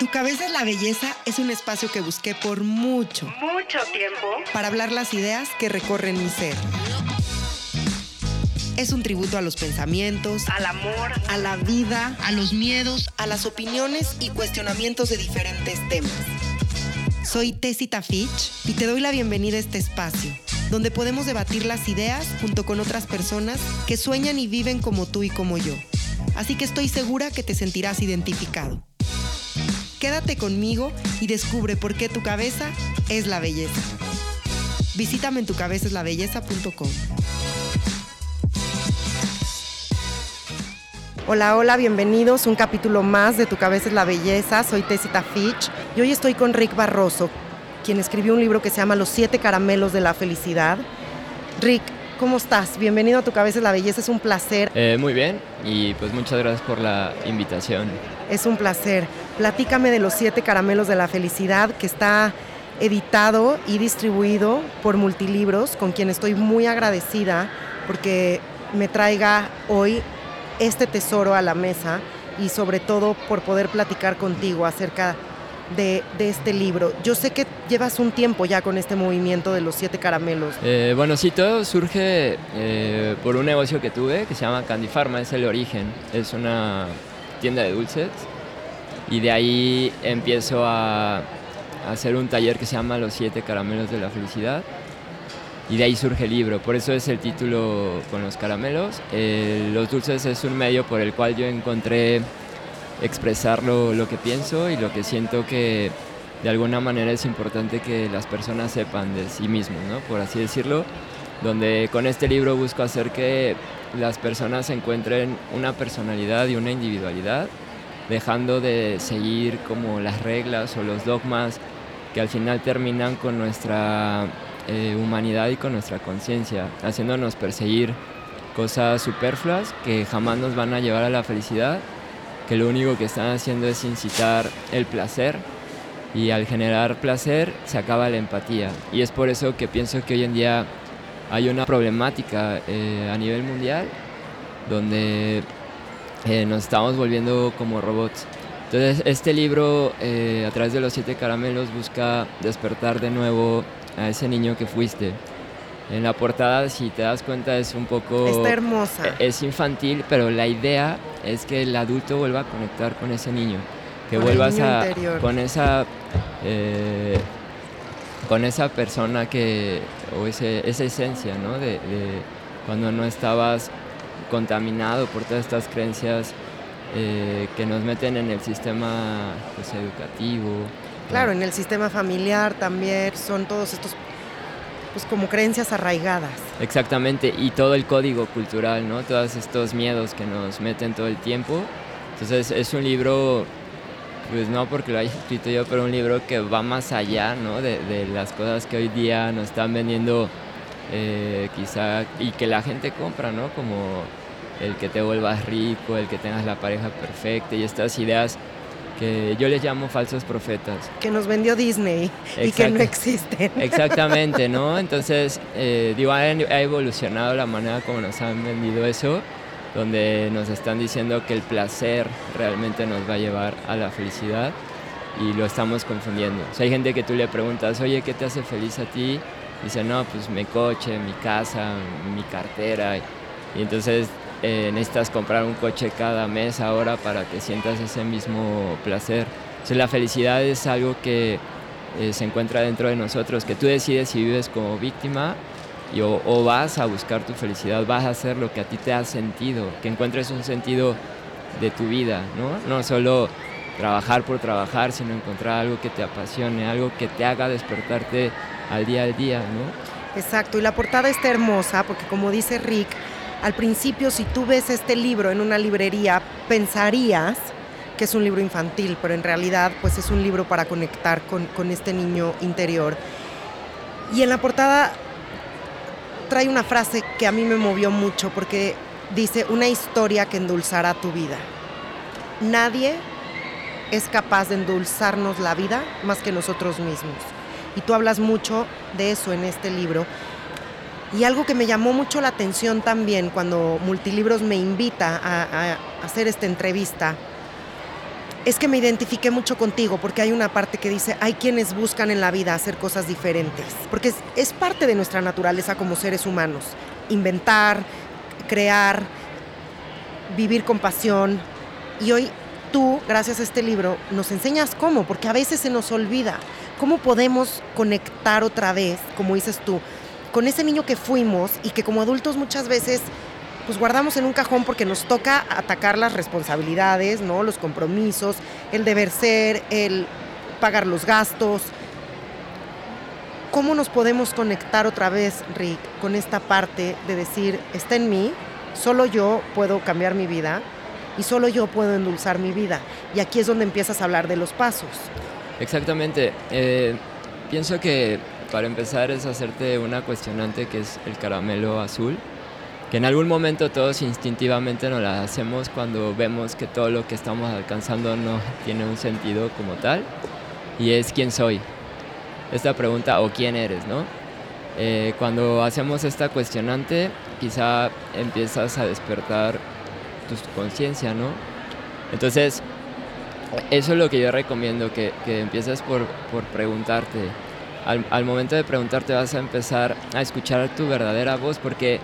Tu cabeza es la belleza es un espacio que busqué por mucho, mucho tiempo para hablar las ideas que recorren mi ser. Es un tributo a los pensamientos, al amor, a la vida, a los miedos, a las opiniones y cuestionamientos de diferentes temas. Soy Tessita Fitch y te doy la bienvenida a este espacio, donde podemos debatir las ideas junto con otras personas que sueñan y viven como tú y como yo. Así que estoy segura que te sentirás identificado. Quédate conmigo y descubre por qué tu cabeza es la belleza. Visítame en tucabezaslabelleza.com. Hola, hola, bienvenidos a un capítulo más de Tu cabeza es la belleza. Soy Tessita Fitch y hoy estoy con Rick Barroso, quien escribió un libro que se llama Los siete caramelos de la felicidad. Rick, ¿cómo estás? Bienvenido a Tu cabeza es la belleza, es un placer. Eh, muy bien y pues muchas gracias por la invitación. Es un placer. Platícame de los siete caramelos de la felicidad que está editado y distribuido por Multilibros, con quien estoy muy agradecida porque me traiga hoy este tesoro a la mesa y sobre todo por poder platicar contigo acerca de, este libro. Yo sé que llevas un tiempo ya con este movimiento de los siete caramelos. Eh, bueno, sí, todo surge eh, por un negocio que tuve que se llama Candy Pharma, es el origen, es una tienda de dulces y de ahí empiezo a hacer un taller que se llama Los siete caramelos de la felicidad y de ahí surge el libro. Por eso es el título con los caramelos. los dulces es un medio por el cual yo encontré expresar lo, que pienso y lo que siento que de alguna manera es importante que las personas sepan de sí mismos, ¿no? por así decirlo. Donde con este libro busco hacer que las personas encuentren una personalidad y una individualidad, dejando de seguir como las reglas o los dogmas que al final terminan con nuestra eh, humanidad y con nuestra conciencia, haciéndonos perseguir cosas superfluas que jamás nos van a llevar a la felicidad, que lo único que están haciendo es incitar el placer y al generar placer se acaba la empatía. Y es por eso que pienso que hoy en día hay una problemática eh, a nivel mundial donde eh, nos estamos volviendo como robots. Entonces este libro a través de los siete caramelos busca despertar de nuevo a ese niño que fuiste. En la portada, si te das cuenta, es un poco... Está hermosa. E-, es infantil, pero la idea es que el adulto vuelva a conectar con ese niño. Que vuelvas a... Con esa... Eh, con esa persona que... O ese, esa esencia, ¿no? De, cuando no estabas contaminado por todas estas creencias eh, que nos meten en el sistema pues, educativo, Claro, en el sistema familiar también son todos estos, pues como creencias arraigadas. Exactamente, y todo el código cultural, ¿no? Todos estos miedos que nos meten todo el tiempo. Entonces es un libro, pues no porque lo haya escrito yo, pero un libro que va más allá, ¿no? De, las cosas que hoy día nos están vendiendo eh, quizá y que la gente compra, ¿no? Como el que te vuelvas rico, el que tengas la pareja perfecta y estas ideas que yo les llamo falsos profetas. Que nos vendió Disney y que no existen. Exactamente, ¿no? Entonces, eh, digo, ha evolucionado la manera como nos han vendido eso, donde nos están diciendo que el placer realmente nos va a llevar a la felicidad y lo estamos confundiendo. O sea, hay gente que tú le preguntas, oye, ¿qué te hace feliz a ti? Dice, no, pues mi coche, mi casa, mi cartera. Y entonces eh, necesitas comprar un coche cada mes ahora para que sientas ese mismo placer. Entonces la felicidad es algo que eh, se encuentra dentro de nosotros, que tú decides si vives como víctima y o, vas a buscar tu felicidad, vas a hacer lo que a ti te ha sentido, que encuentres un sentido de tu vida, ¿no? No solo trabajar por trabajar, sino encontrar algo que te apasione, algo que te haga despertarte al día al día, ¿no? Exacto, y la portada está hermosa porque como dice Rick, al principio, si tú ves este libro en una librería, pensarías que es un libro infantil, pero en realidad pues es un libro para conectar con, este niño interior. Y en la portada trae una frase que a mí me movió mucho porque dice, una historia que endulzará tu vida. Nadie es capaz de endulzarnos la vida más que nosotros mismos. Y tú hablas mucho de eso en este libro. Y algo que me llamó mucho la atención también cuando Multilibros me invita a, hacer esta entrevista es que me identifiqué mucho contigo porque hay una parte que dice, hay quienes buscan en la vida hacer cosas diferentes, porque es, es parte de nuestra naturaleza como seres humanos, inventar, crear, vivir con pasión. Y hoy tú, gracias a este libro, nos enseñas cómo, porque a veces se nos olvida cómo podemos conectar otra vez, como dices tú, con ese niño que fuimos y que como adultos muchas veces pues guardamos en un cajón porque nos toca atacar las responsabilidades, ¿no? Los compromisos, el deber ser, el pagar los gastos. ¿Cómo nos podemos conectar otra vez, Rick, con esta parte de decir, está en mí, solo yo puedo cambiar mi vida y solo yo puedo endulzar mi vida? Y aquí es donde empiezas a hablar de los pasos. Exactamente. Eh, pienso que para empezar es hacerte una cuestionante que es el caramelo azul que en algún momento todos instintivamente nos la hacemos cuando vemos que todo lo que estamos alcanzando no tiene un sentido como tal, y es quién soy. Esta pregunta, o quién eres, ¿no? Eh, cuando hacemos esta cuestionante, quizá empiezas a despertar tu conciencia, ¿no? Entonces, eso es lo que yo recomiendo, que, que empieces por, por preguntarte. Al, al momento de preguntarte vas a empezar a escuchar tu verdadera voz, porque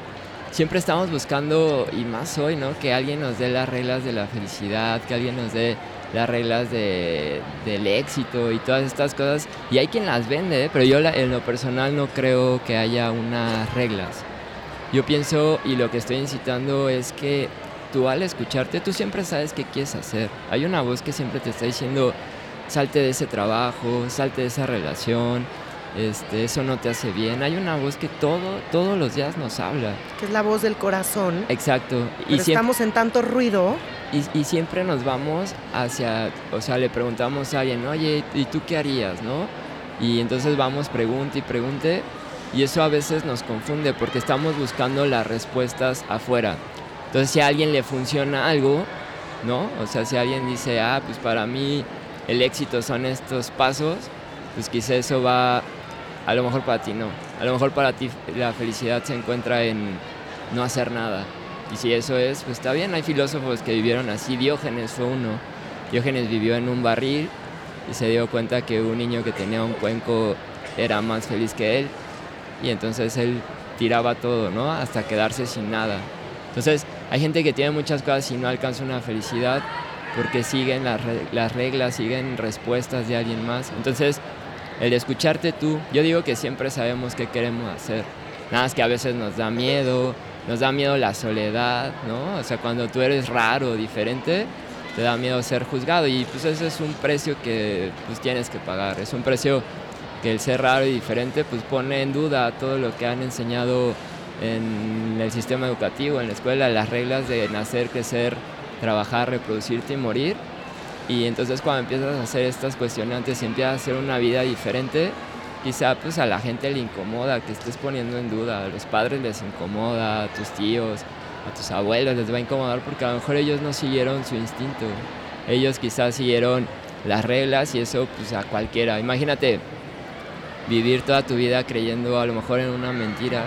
siempre estamos buscando, y más hoy, ¿no? Que alguien nos dé las reglas de la felicidad, que alguien nos dé las reglas de, del éxito y todas estas cosas. Y hay quien las vende, ¿eh? pero yo en lo personal no creo que haya unas reglas. Yo pienso y lo que estoy incitando es que tú al escucharte, tú siempre sabes qué quieres hacer. Hay una voz que siempre te está diciendo, salte de ese trabajo, salte de esa relación, este, eso no te hace bien. Hay una voz que todo, todos los días nos habla. Que es la voz del corazón. Exacto. y estamos en tanto ruido. Y, siempre nos vamos hacia, o sea, le preguntamos a alguien, oye, ¿y tú qué harías, no? Y entonces vamos, pregunte y pregunte, y eso a veces nos confunde porque estamos buscando las respuestas afuera. Entonces, si a alguien le funciona algo, ¿no? O sea, si alguien dice, ah, pues para mí el éxito son estos pasos, pues quizá eso va a lo mejor para ti no. A lo mejor para ti la felicidad se encuentra en no hacer nada. Y si eso es, pues está bien. Hay filósofos que vivieron así. Diógenes fue uno. Diógenes vivió en un barril y se dio cuenta que un niño que tenía un cuenco era más feliz que él. Y entonces él tiraba todo, ¿no? Hasta quedarse sin nada. Entonces, hay gente que tiene muchas cosas y no alcanza una felicidad porque siguen las, las reglas, siguen respuestas de alguien más. Entonces, el escucharte tú, yo digo que siempre sabemos qué queremos hacer. Nada más que a veces nos da miedo, nos da miedo la soledad, ¿no? O sea, cuando tú eres raro, diferente, te da miedo ser juzgado y pues ese es un precio que pues tienes que pagar. Es un precio que el ser raro y diferente pues pone en duda todo lo que han enseñado en el sistema educativo, en la escuela, las reglas de nacer, crecer, trabajar, reproducirte y morir y entonces cuando empiezas a hacer estas cuestionantes y empiezas a hacer una vida diferente, quizá pues a la gente le incomoda que estés poniendo en duda, a los padres les incomoda, a tus tíos, a tus abuelos les va a incomodar porque a lo mejor ellos no siguieron su instinto. Ellos quizás siguieron las reglas y eso pues a cualquiera. Imagínate vivir toda tu vida creyendo a lo mejor en una mentira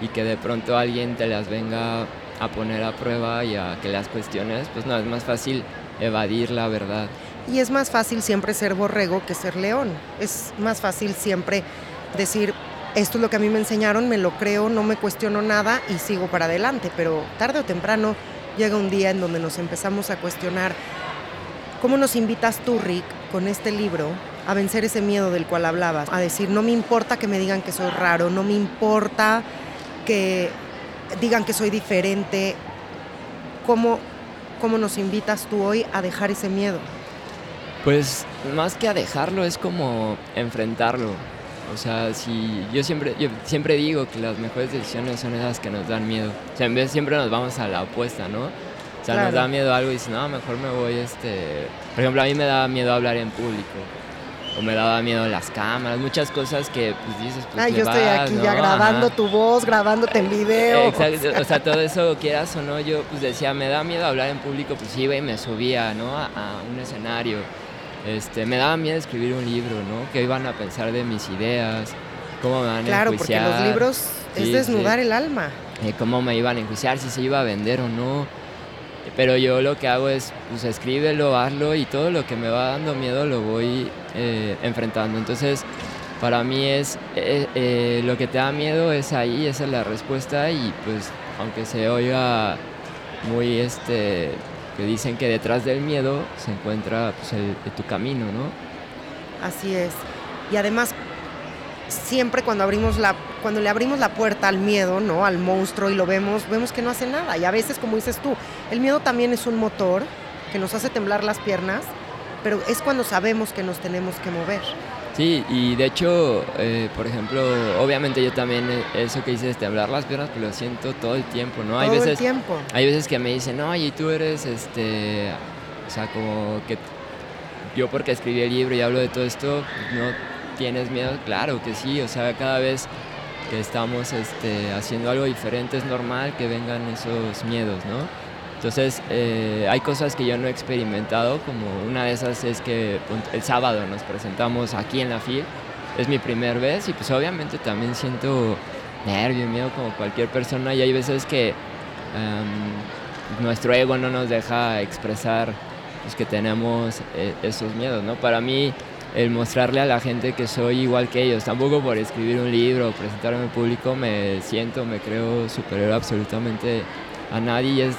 y que de pronto alguien te las venga a poner a prueba y a que las cuestiones, pues no, es más fácil evadir la verdad. Y es más fácil siempre ser borrego que ser león. Es más fácil siempre decir, esto es lo que a mí me enseñaron, me lo creo, no me cuestiono nada y sigo para adelante. Pero tarde o temprano llega un día en donde nos empezamos a cuestionar. ¿Cómo nos invitas tú, Rick, con este libro a vencer ese miedo del cual hablabas? A decir, no me importa que me digan que soy raro, no me importa que digan que soy diferente. ¿Cómo, ¿Cómo nos invitas tú hoy a dejar ese miedo? Pues más que a dejarlo es como enfrentarlo. O sea, si yo siempre, yo siempre digo que las mejores decisiones son esas que nos dan miedo. O sea, en vez siempre nos vamos a la opuesta, ¿no? O sea, nos da miedo algo y dices, no, mejor me voy, este... Por ejemplo, a mí me da miedo hablar en público o me daba miedo las cámaras, muchas cosas que pues dices, pues Ay, yo estoy aquí ya grabando tu voz, grabándote en video. Exacto, o sea, todo eso quieras o no, yo pues decía, me da miedo hablar en público, pues iba y me subía, ¿no? A, un escenario. Este, me daba miedo escribir un libro, ¿no? ¿Qué iban a pensar de mis ideas? ¿Cómo me van claro, a enjuiciar? Claro, porque los libros es desnudar el alma. Eh, ¿Cómo me iban a enjuiciar? Si se iba a vender o no pero yo lo que hago es, pues escríbelo, hazlo y todo lo que me va dando miedo lo voy eh, enfrentando. Entonces, para mí es, eh, eh, lo que te da miedo es ahí, esa es la respuesta y pues aunque se oiga muy, este, que dicen que detrás del miedo se encuentra pues, el, tu camino, ¿no? Así es. Y además, siempre cuando abrimos la cuando le abrimos la puerta al miedo, ¿no? Al monstruo y lo vemos, vemos que no hace nada. Y a veces, como dices tú, el miedo también es un motor que nos hace temblar las piernas, pero es cuando sabemos que nos tenemos que mover. Sí, y de hecho, eh, por ejemplo, obviamente yo también eh, eso que dices temblar las piernas, pues lo siento todo el tiempo, ¿no? Todo hay veces, el tiempo. Hay veces que me dicen, no, y tú eres, este, o sea, como que yo porque escribí el libro y hablo de todo esto, no tienes miedo, claro que sí, o sea, cada vez que estamos este, haciendo algo diferente, es normal que vengan esos miedos, ¿no? Entonces, eh, hay cosas que yo no he experimentado, como una de esas es que el sábado nos presentamos aquí en la FIL, es mi primer vez y pues obviamente también siento nervio, miedo como cualquier persona y hay veces que em, nuestro ego no nos deja expresar pues, que tenemos eh, esos miedos, ¿no? Para mí el mostrarle a la gente que soy igual que ellos. Tampoco por escribir un libro o presentarme en público me siento, me creo superior absolutamente a nadie.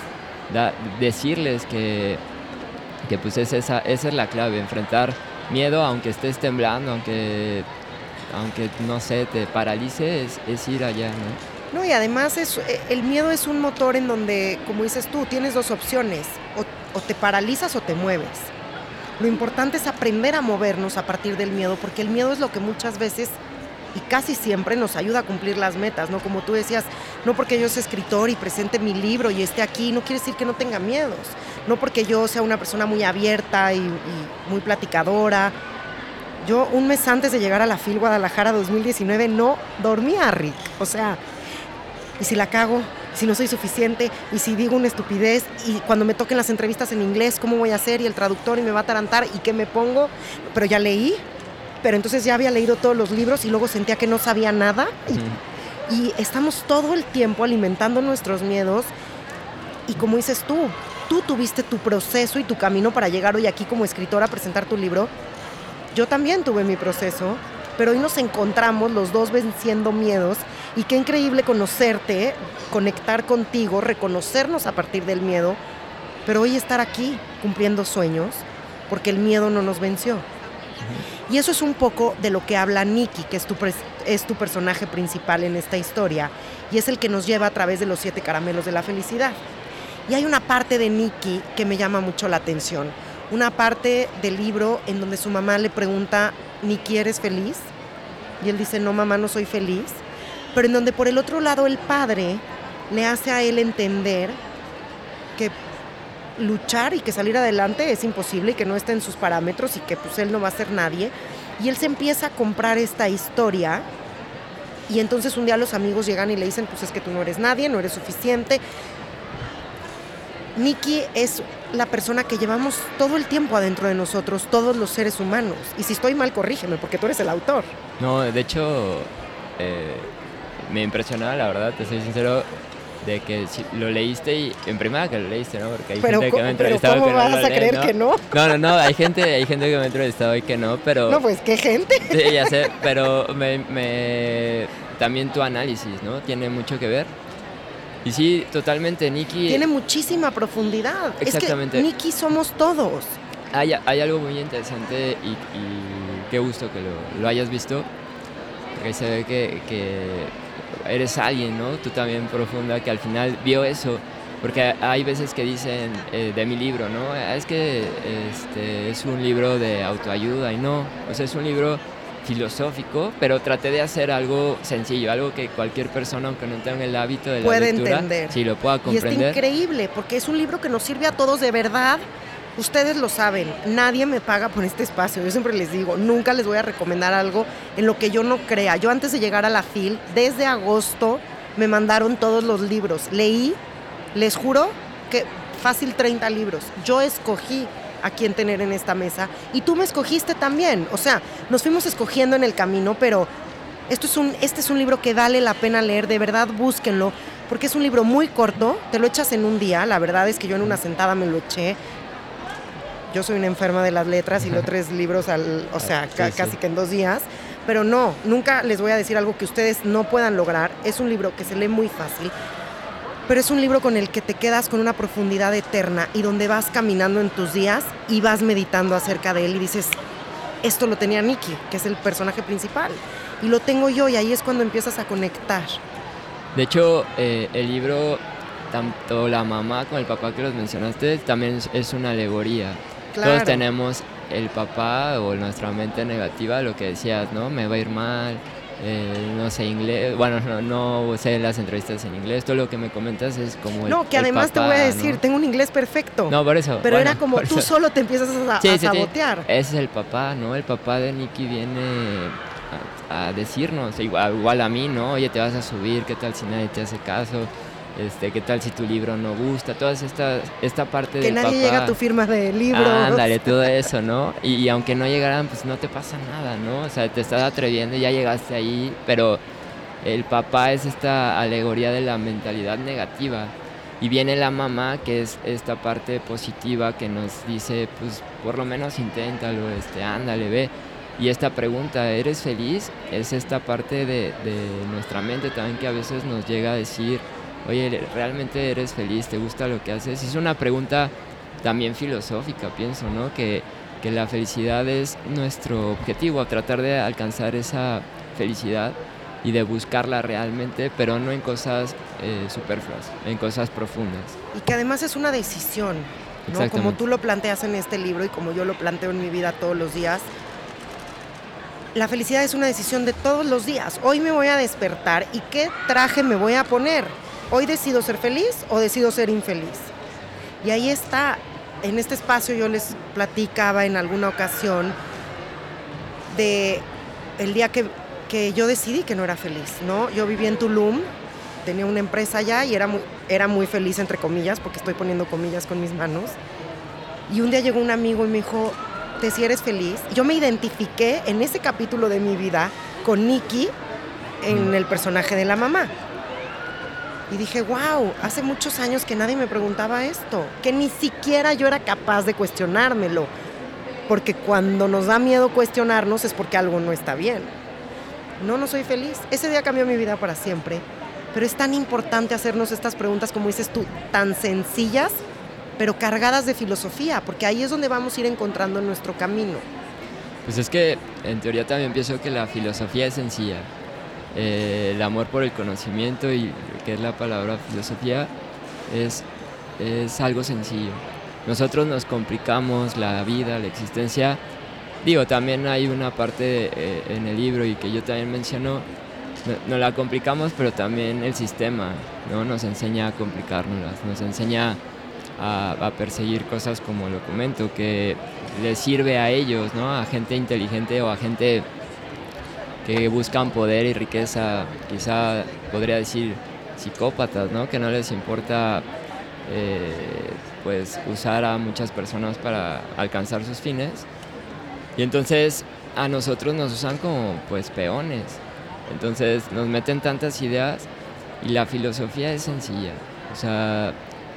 Decirles que, que pues es esa, esa es la clave, enfrentar miedo aunque estés temblando, aunque, aunque no sé, te paralice, es, ir allá, ¿no? No, y además es, eh, el miedo es un motor en donde, como dices tú, tienes dos opciones, o te paralizas o te mueves. Lo importante es aprender a movernos a partir del miedo, porque el miedo es lo que muchas veces y casi siempre nos ayuda a cumplir las metas, ¿no? Como tú decías, no porque yo sea escritor y presente mi libro y esté aquí, no quiere decir que no tenga miedos. No porque yo sea una persona muy abierta y, muy platicadora. Yo un mes antes de llegar a la FIL Guadalajara 2019 no dormía, Rick. O sea, ¿y si la cago? si no soy suficiente y si digo una estupidez y cuando me toquen las entrevistas en inglés, ¿cómo voy a hacer? Y el traductor y me va a tarantar y qué me pongo, pero ya leí, pero entonces ya había leído todos los libros y luego sentía que no sabía nada y, y estamos todo el tiempo alimentando nuestros miedos y como dices tú, tú tuviste tu proceso y tu camino para llegar hoy aquí como escritora a presentar tu libro. Yo también tuve mi proceso, pero hoy nos encontramos los dos venciendo miedos y qué increíble conocerte, conectar contigo, reconocernos a partir del miedo, pero hoy estar aquí cumpliendo sueños, porque el miedo no nos venció. Y eso es un poco de lo que habla Nikki, que es tu, es tu personaje principal en esta historia, y es el que nos lleva a través de los siete caramelos de la felicidad. Y hay una parte de Nikki que me llama mucho la atención, una parte del libro en donde su mamá le pregunta, ¿Nikki eres feliz? Y él dice, no, mamá, no soy feliz pero en donde por el otro lado el padre le hace a él entender que luchar y que salir adelante es imposible y que no está en sus parámetros y que pues él no va a ser nadie. Y él se empieza a comprar esta historia y entonces un día los amigos llegan y le dicen, pues es que tú no eres nadie, no eres suficiente. Nikki es la persona que llevamos todo el tiempo adentro de nosotros, todos los seres humanos. Y si estoy mal, corrígeme, porque tú eres el autor. No, de hecho, eh, me impresionaba, la verdad, te soy sincero, de que lo leíste y en primera que lo leíste, ¿no? Porque hay gente que me ha entrevistado ¿cómo que vas no a creer que no? No, no, no, hay gente, hay gente que me ha entrevistado y que no, pero... No, pues, ¿qué gente? Sí, ya sé, pero me, también tu análisis, ¿no? Tiene mucho que ver. Y sí, totalmente, Nicky... Tiene muchísima profundidad. Exactamente. Es que Nicky somos todos. Hay, hay algo muy interesante y, qué gusto que lo, lo hayas visto, porque se ve que, que eres alguien, ¿no? Tú también profunda, que al final vio eso. Porque hay veces que dicen eh, de mi libro, ¿no? Ah, es que este, es un libro de autoayuda y no. O sea, es un libro filosófico, pero traté de hacer algo sencillo, algo que cualquier persona, aunque no tenga el hábito de la Puede lectura, entender. sí lo pueda comprender. Y es increíble, porque es un libro que nos sirve a todos de verdad Ustedes lo saben, nadie me paga por este espacio. Yo siempre les digo, nunca les voy a recomendar algo en lo que yo no crea. Yo antes de llegar a la FIL, desde agosto, me mandaron todos los libros. Leí, les juro que fácil 30 libros. Yo escogí a quién tener en esta mesa y tú me escogiste también. O sea, nos fuimos escogiendo en el camino, pero esto es un, este es un libro que vale la pena leer, de verdad búsquenlo, porque es un libro muy corto, te lo echas en un día, la verdad es que yo en una sentada me lo eché. Yo soy una enferma de las letras y leo tres libros, al, o sea, casi que en dos días. Pero no, nunca les voy a decir algo que ustedes no puedan lograr. Es un libro que se lee muy fácil, pero es un libro con el que te quedas con una profundidad eterna y donde vas caminando en tus días y vas meditando acerca de él y dices, esto lo tenía Nicky, que es el personaje principal, y lo tengo yo y ahí es cuando empiezas a conectar. De hecho, eh, el libro, tanto la mamá como el papá que los mencionaste, también es una alegoría. Todos tenemos el papá o nuestra mente negativa, lo que decías, ¿no? Me va a ir mal, eh, no sé inglés, bueno, no, no, sé las entrevistas en inglés, todo lo que me comentas es como... No, que además te voy a decir, tengo un inglés perfecto. No, por eso. Pero era como tú solo te empiezas a, sabotear. Ese es el papá, ¿no? El papá de Nicky viene a, decirnos, igual, igual, a mí, ¿no? Oye, te vas a subir, ¿qué tal si nadie te hace caso? Este, qué tal si tu libro no gusta, todas estas, esta parte de... Que nadie llega a tu firma de libro. Ándale, todo eso, ¿no? Y, aunque no llegaran, pues no te pasa nada, ¿no? O sea, te estás atreviendo, ya llegaste ahí, pero el papá es esta alegoría de la mentalidad negativa. Y viene la mamá, que es esta parte positiva que nos dice, pues por lo menos inténtalo, este, ándale, ve. Y esta pregunta, ¿eres feliz? Es esta parte de, de nuestra mente también que a veces nos llega a decir, oye, ¿realmente eres feliz? ¿Te gusta lo que haces? Es una pregunta también filosófica, pienso, ¿no? Que, la felicidad es nuestro objetivo, tratar de alcanzar esa felicidad y de buscarla realmente, pero no en cosas eh, superfluas, en cosas profundas. Y que además es una decisión, ¿no? Como tú lo planteas en este libro y como yo lo planteo en mi vida todos los días. La felicidad es una decisión de todos los días. Hoy me voy a despertar y qué traje me voy a poner hoy decido ser feliz o decido ser infeliz. Y ahí está, en este espacio yo les platicaba en alguna ocasión de el día que, yo decidí que no era feliz, ¿no? Yo vivía en Tulum, tenía una empresa allá y era muy, era muy feliz, entre comillas, porque estoy poniendo comillas con mis manos. Y un día llegó un amigo y me dijo, te si eres feliz. Yo me identifiqué en ese capítulo de mi vida con Nikki en el personaje de la mamá. Y dije, wow, hace muchos años que nadie me preguntaba esto, que ni siquiera yo era capaz de cuestionármelo, porque cuando nos da miedo cuestionarnos es porque algo no está bien. No, no soy feliz. Ese día cambió mi vida para siempre, pero es tan importante hacernos estas preguntas, como dices tú, tan sencillas, pero cargadas de filosofía, porque ahí es donde vamos a ir encontrando nuestro camino. Pues es que en teoría también pienso que la filosofía es sencilla eh, el amor por el conocimiento y que es la palabra filosofía es, es algo sencillo. Nosotros nos complicamos la vida, la existencia. Digo, también hay una parte eh, en el libro y que yo también menciono, nos la complicamos, pero también el sistema ¿no? nos enseña a complicárnoslas, nos enseña a, a, perseguir cosas como lo comento, que les sirve a ellos, ¿no? a gente inteligente o a gente que buscan poder y riqueza, quizá podría decir psicópatas, ¿no? que no les importa eh, pues usar a muchas personas para alcanzar sus fines. Y entonces a nosotros nos usan como pues peones. Entonces nos meten tantas ideas y la filosofía es sencilla. O sea,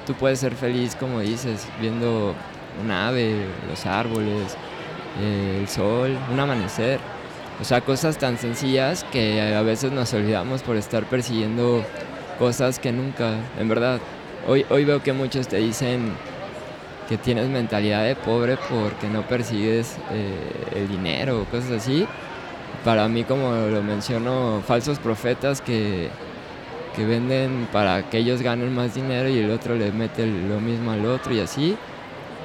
tú puedes ser feliz, como dices, viendo un ave, los árboles, eh, el sol, un amanecer. O sea, cosas tan sencillas que a veces nos olvidamos por estar persiguiendo cosas que nunca, en verdad. Hoy, hoy veo que muchos te dicen que tienes mentalidad de pobre porque no persigues eh, el dinero o cosas así. Para mí, como lo menciono, falsos profetas que, que venden para que ellos ganen más dinero y el otro le mete lo mismo al otro y así.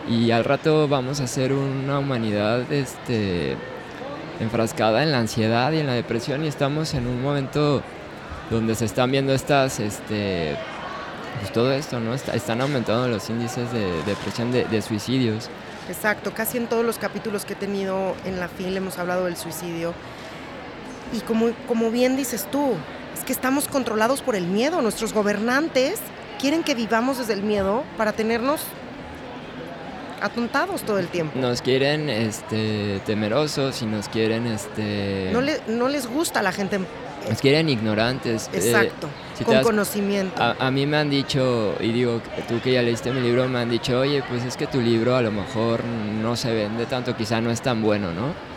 Y al rato vamos a ser una humanidad este, enfrascada en la ansiedad y en la depresión y estamos en un momento donde se están viendo estas, este, pues todo esto, ¿no? están aumentando los índices de, depresión, de, suicidios. Exacto, casi en todos los capítulos que he tenido en la FIL hemos hablado del suicidio. Y como, como bien dices tú, es que estamos controlados por el miedo. Nuestros gobernantes quieren que vivamos desde el miedo para tenernos atontados todo el tiempo. Nos quieren este, temerosos y nos quieren... Este... No, no les gusta la gente Nos quieren ignorantes. Eh, Exacto. con conocimiento. A, mí me han dicho, y digo, tú que ya leíste mi libro, me han dicho, oye, pues es que tu libro a lo mejor no se vende tanto, quizá no es tan bueno, ¿no?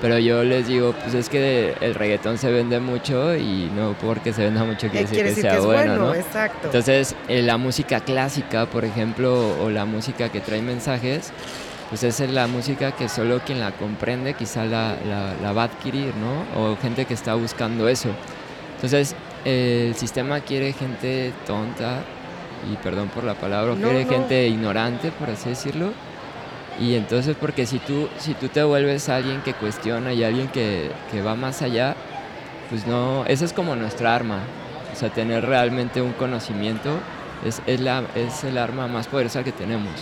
Pero yo les digo, pues es que el reggaetón se vende mucho y no porque se venda mucho quiere, decir, que sea bueno, ¿no? Exacto. Entonces, eh, la música clásica, por ejemplo, o la música que trae mensajes, pues esa es la música que solo quien la comprende quizá la, la, va a adquirir, ¿no? O gente que está buscando eso. Entonces, el sistema quiere gente tonta, y perdón por la palabra, quiere gente ignorante, por así decirlo. Y entonces, porque si tú, si tú te vuelves alguien que cuestiona y alguien que, que va más allá, pues no, esa es como nuestra arma. O sea, tener realmente un conocimiento es, es, la, es el arma más poderosa que tenemos.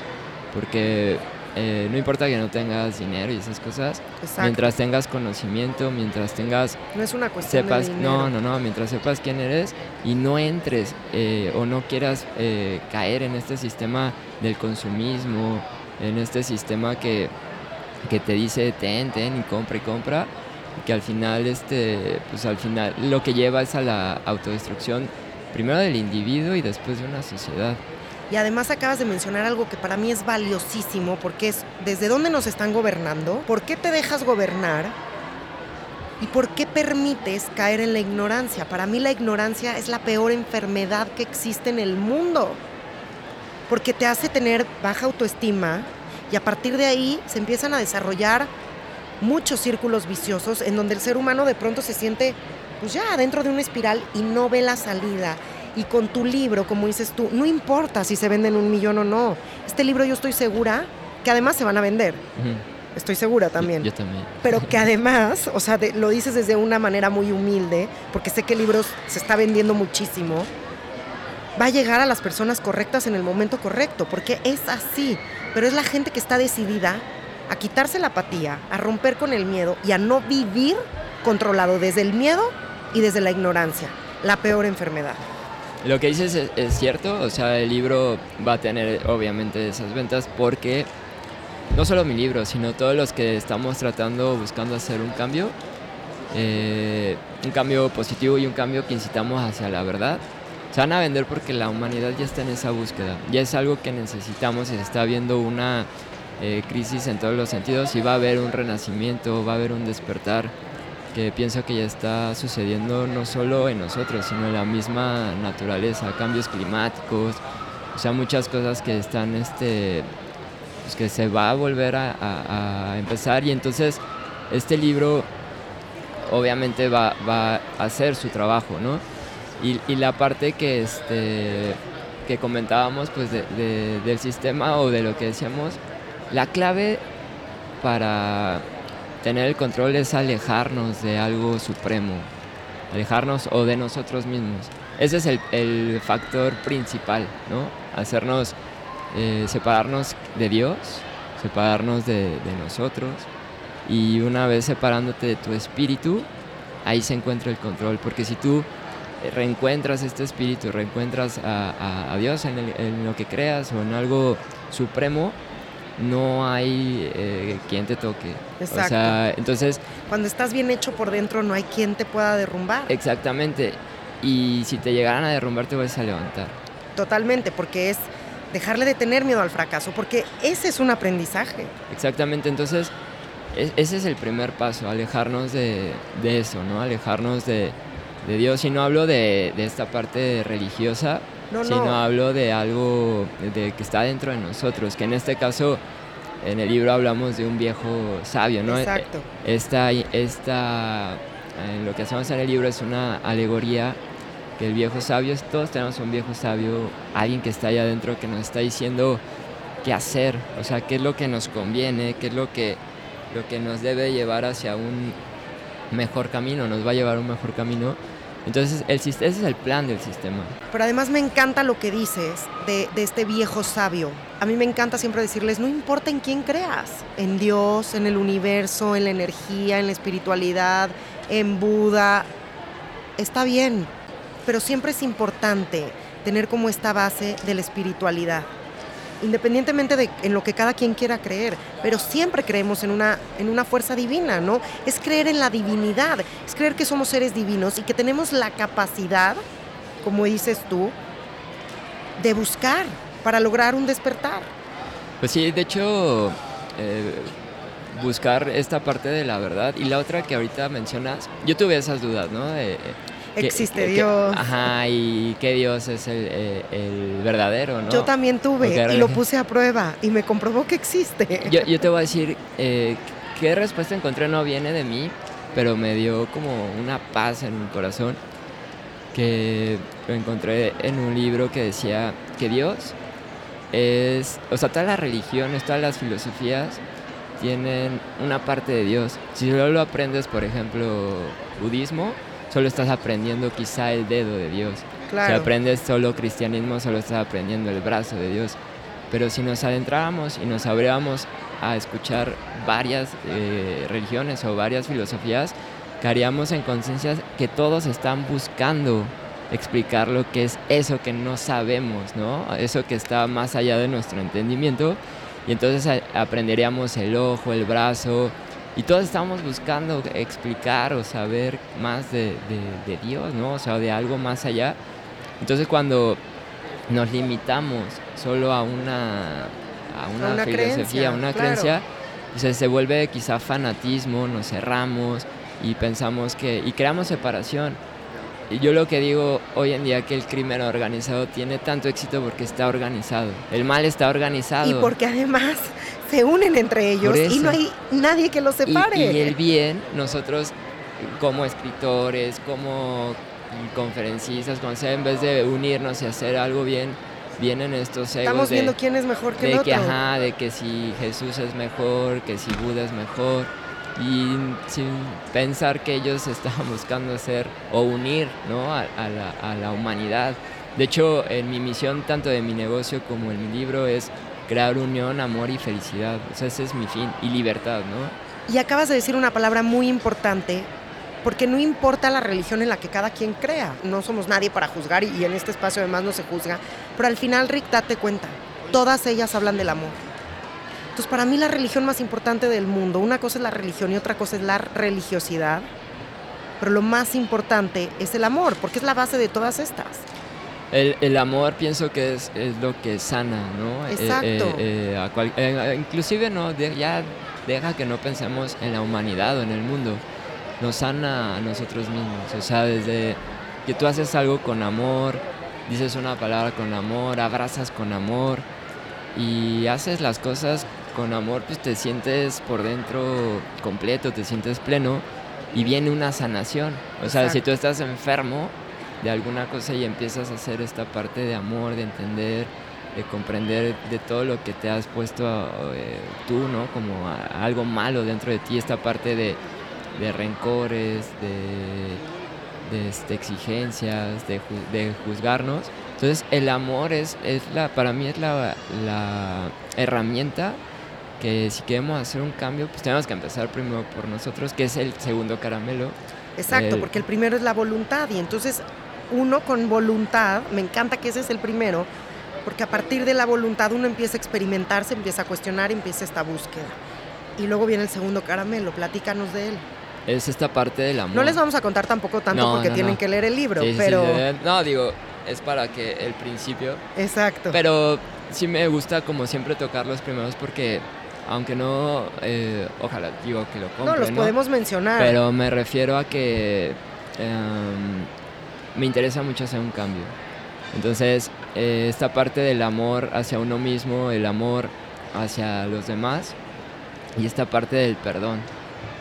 Porque eh, no importa que no tengas dinero y esas cosas, mientras tengas conocimiento, mientras tengas... No es una cuestión sepas, de No, no, no, mientras sepas quién eres y no entres eh, o no quieras eh, caer en este sistema del consumismo, en este sistema que, que te dice ten, ten y compra y compra, que al final, este, pues al final lo que lleva es a la autodestrucción primero del individuo y después de una sociedad. Y además acabas de mencionar algo que para mí es valiosísimo, porque es desde dónde nos están gobernando, por qué te dejas gobernar y por qué permites caer en la ignorancia. Para mí la ignorancia es la peor enfermedad que existe en el mundo, porque te hace tener baja autoestima y a partir de ahí se empiezan a desarrollar muchos círculos viciosos en donde el ser humano de pronto se siente pues ya dentro de una espiral y no ve la salida y con tu libro, como dices tú, no importa si se venden un millón o no. Este libro yo estoy segura que además se van a vender. Estoy segura también. Yo, también. Pero que además, o sea, lo dices desde una manera muy humilde, porque sé que el libro se está vendiendo muchísimo, va a llegar a las personas correctas en el momento correcto, porque es así. Pero es la gente que está decidida a quitarse la apatía, a romper con el miedo y a no vivir controlado desde el miedo y desde la ignorancia, la peor enfermedad. Lo que dices es, cierto, o sea, el libro va a tener obviamente esas ventas porque no solo mi libro, sino todos los que estamos tratando, buscando hacer un cambio, eh, un cambio positivo y un cambio que incitamos hacia la verdad, se van a vender porque la humanidad ya está en esa búsqueda, ya es algo que necesitamos y se está viendo una eh, crisis en todos los sentidos y va a haber un renacimiento, va a haber un despertar que pienso que ya está sucediendo no solo en nosotros, sino en la misma naturaleza, cambios climáticos, o sea, muchas cosas que están, este, pues que se va a volver a, empezar y entonces este libro obviamente va, va, a hacer su trabajo, ¿no? Y, y, la parte que, este, que comentábamos pues del sistema o de lo que decíamos, la clave para tener el control es alejarnos de algo supremo, alejarnos o de nosotros mismos. Ese es el, factor principal, ¿no? Hacernos, eh, separarnos de Dios, separarnos de, nosotros y una vez separándote de tu espíritu, ahí se encuentra el control, porque si tú reencuentras este espíritu, reencuentras a, Dios en, en, lo que creas o en algo supremo, no hay eh, quien te toque. Exacto. O sea, entonces... Cuando estás bien hecho por dentro no hay quien te pueda derrumbar. Exactamente. Y si te llegaran a derrumbar te vas a levantar. Totalmente, porque es dejarle de tener miedo al fracaso, porque ese es un aprendizaje. Exactamente, entonces ese es el primer paso, alejarnos de, eso, ¿no? Alejarnos de, Dios. Y no hablo de, de esta parte religiosa, sino hablo de algo de que está dentro de nosotros, que en este caso en el libro hablamos de un viejo sabio, ¿no? Exacto. Esta, esta, lo que hacemos en el libro es una alegoría que el viejo sabio, todos tenemos un viejo sabio, alguien que está allá adentro que nos está diciendo qué hacer, o sea, qué es lo que nos conviene, qué es lo que, lo que nos debe llevar hacia un mejor camino, nos va a llevar a un mejor camino entonces, el, ese es el plan del sistema. Pero además me encanta lo que dices de, este viejo sabio. A mí me encanta siempre decirles, no importa en quién creas, en Dios, en el universo, en la energía, en la espiritualidad, en Buda, está bien, pero siempre es importante tener como esta base de la espiritualidad. Independientemente de en lo que cada quien quiera creer, pero siempre creemos en una, en una fuerza divina, ¿no? Es creer en la divinidad, es creer que somos seres divinos y que tenemos la capacidad, como dices tú, de buscar para lograr un despertar. Pues sí, de hecho, eh, buscar esta parte de la verdad y la otra que ahorita mencionas, yo tuve esas dudas, ¿no? Existe Dios. ajá, y que Dios es el, el, verdadero, ¿no? Yo también tuve y lo puse a prueba y me comprobó que existe. Yo, yo te voy a decir, eh, qué respuesta encontré no viene de mí, pero me dio como una paz en mi corazón que lo encontré en un libro que decía que Dios es, o sea, todas las religiones, todas las filosofías tienen una parte de Dios. Si solo lo aprendes, por ejemplo, budismo, solo estás aprendiendo quizá el dedo de Dios. Si aprendes solo cristianismo, solo estás aprendiendo el brazo de Dios. Pero si nos adentráramos y nos abriéramos a escuchar varias eh, religiones o varias filosofías, caeríamos en conciencia que todos están buscando explicar lo que es eso que no sabemos, ¿no? Eso que está más allá de nuestro entendimiento. Y entonces aprenderíamos el ojo, el brazo, y todos estamos buscando explicar o saber más de, Dios, ¿no? O sea, de algo más allá. Entonces cuando nos limitamos solo a una, a una, filosofía, a una creencia, pues, se vuelve quizá fanatismo, nos cerramos y pensamos que, y creamos separación. Y yo lo que digo hoy en día que el crimen organizado tiene tanto éxito porque está organizado. El mal está organizado. Y porque además se unen entre ellos y no hay nadie que los separe. Y, el bien, nosotros como escritores, como conferencistas, como sea, en vez de unirnos y hacer algo bien, vienen estos egos Estamos viendo quién es mejor que de el que, otro. Ajá, de que si Jesús es mejor, que si Buda es mejor y sin pensar que ellos estaban buscando hacer o unir ¿no? a, la, a, la, humanidad. De hecho, en mi misión, tanto de mi negocio como en mi libro, es crear unión, amor y felicidad. O sea, ese es mi fin. Y libertad, ¿no? Y acabas de decir una palabra muy importante, porque no importa la religión en la que cada quien crea. No somos nadie para juzgar y en este espacio además no se juzga. Pero al final, Rick, date cuenta, todas ellas hablan del amor entonces, para mí la religión más importante del mundo, una cosa es la religión y otra cosa es la religiosidad, pero lo más importante es el amor, porque es la base de todas estas. El, amor pienso que es, lo que sana, ¿no? Eh, Exacto. Eh, eh, inclusive no, ya deja que no pensemos en la humanidad o en el mundo, nos sana a nosotros mismos, o sea, desde que tú haces algo con amor, dices una palabra con amor, abrazas con amor y haces las cosas con amor pues te sientes por dentro completo, te sientes pleno y viene una sanación. O sea, si tú estás enfermo de alguna cosa y empiezas a hacer esta parte de amor, de entender, de comprender de todo lo que te has puesto eh, tú, ¿no? Como algo malo dentro de ti, esta parte de, rencores, de, este, exigencias, de, de, juzgarnos. Entonces el amor es, es la, para mí es la, la herramienta que si queremos hacer un cambio, pues tenemos que empezar primero por nosotros, que es el segundo caramelo. Exacto, porque el primero es la voluntad y entonces uno con voluntad, me encanta que ese es el primero, porque a partir de la voluntad uno empieza a experimentarse, empieza a cuestionar, empieza esta búsqueda. Y luego viene el segundo caramelo, platícanos de él. Es esta parte del amor. No les vamos a contar tampoco tanto porque tienen que leer el libro, pero... no, digo, es para que el principio... Exacto. Pero sí me gusta como siempre tocar los primeros porque aunque no, eh, ojalá digo que lo. No, los podemos mencionar. Pero me refiero a que em, me interesa mucho hacer un cambio. Entonces, eh, esta parte del amor hacia uno mismo, el amor hacia los demás y esta parte del perdón.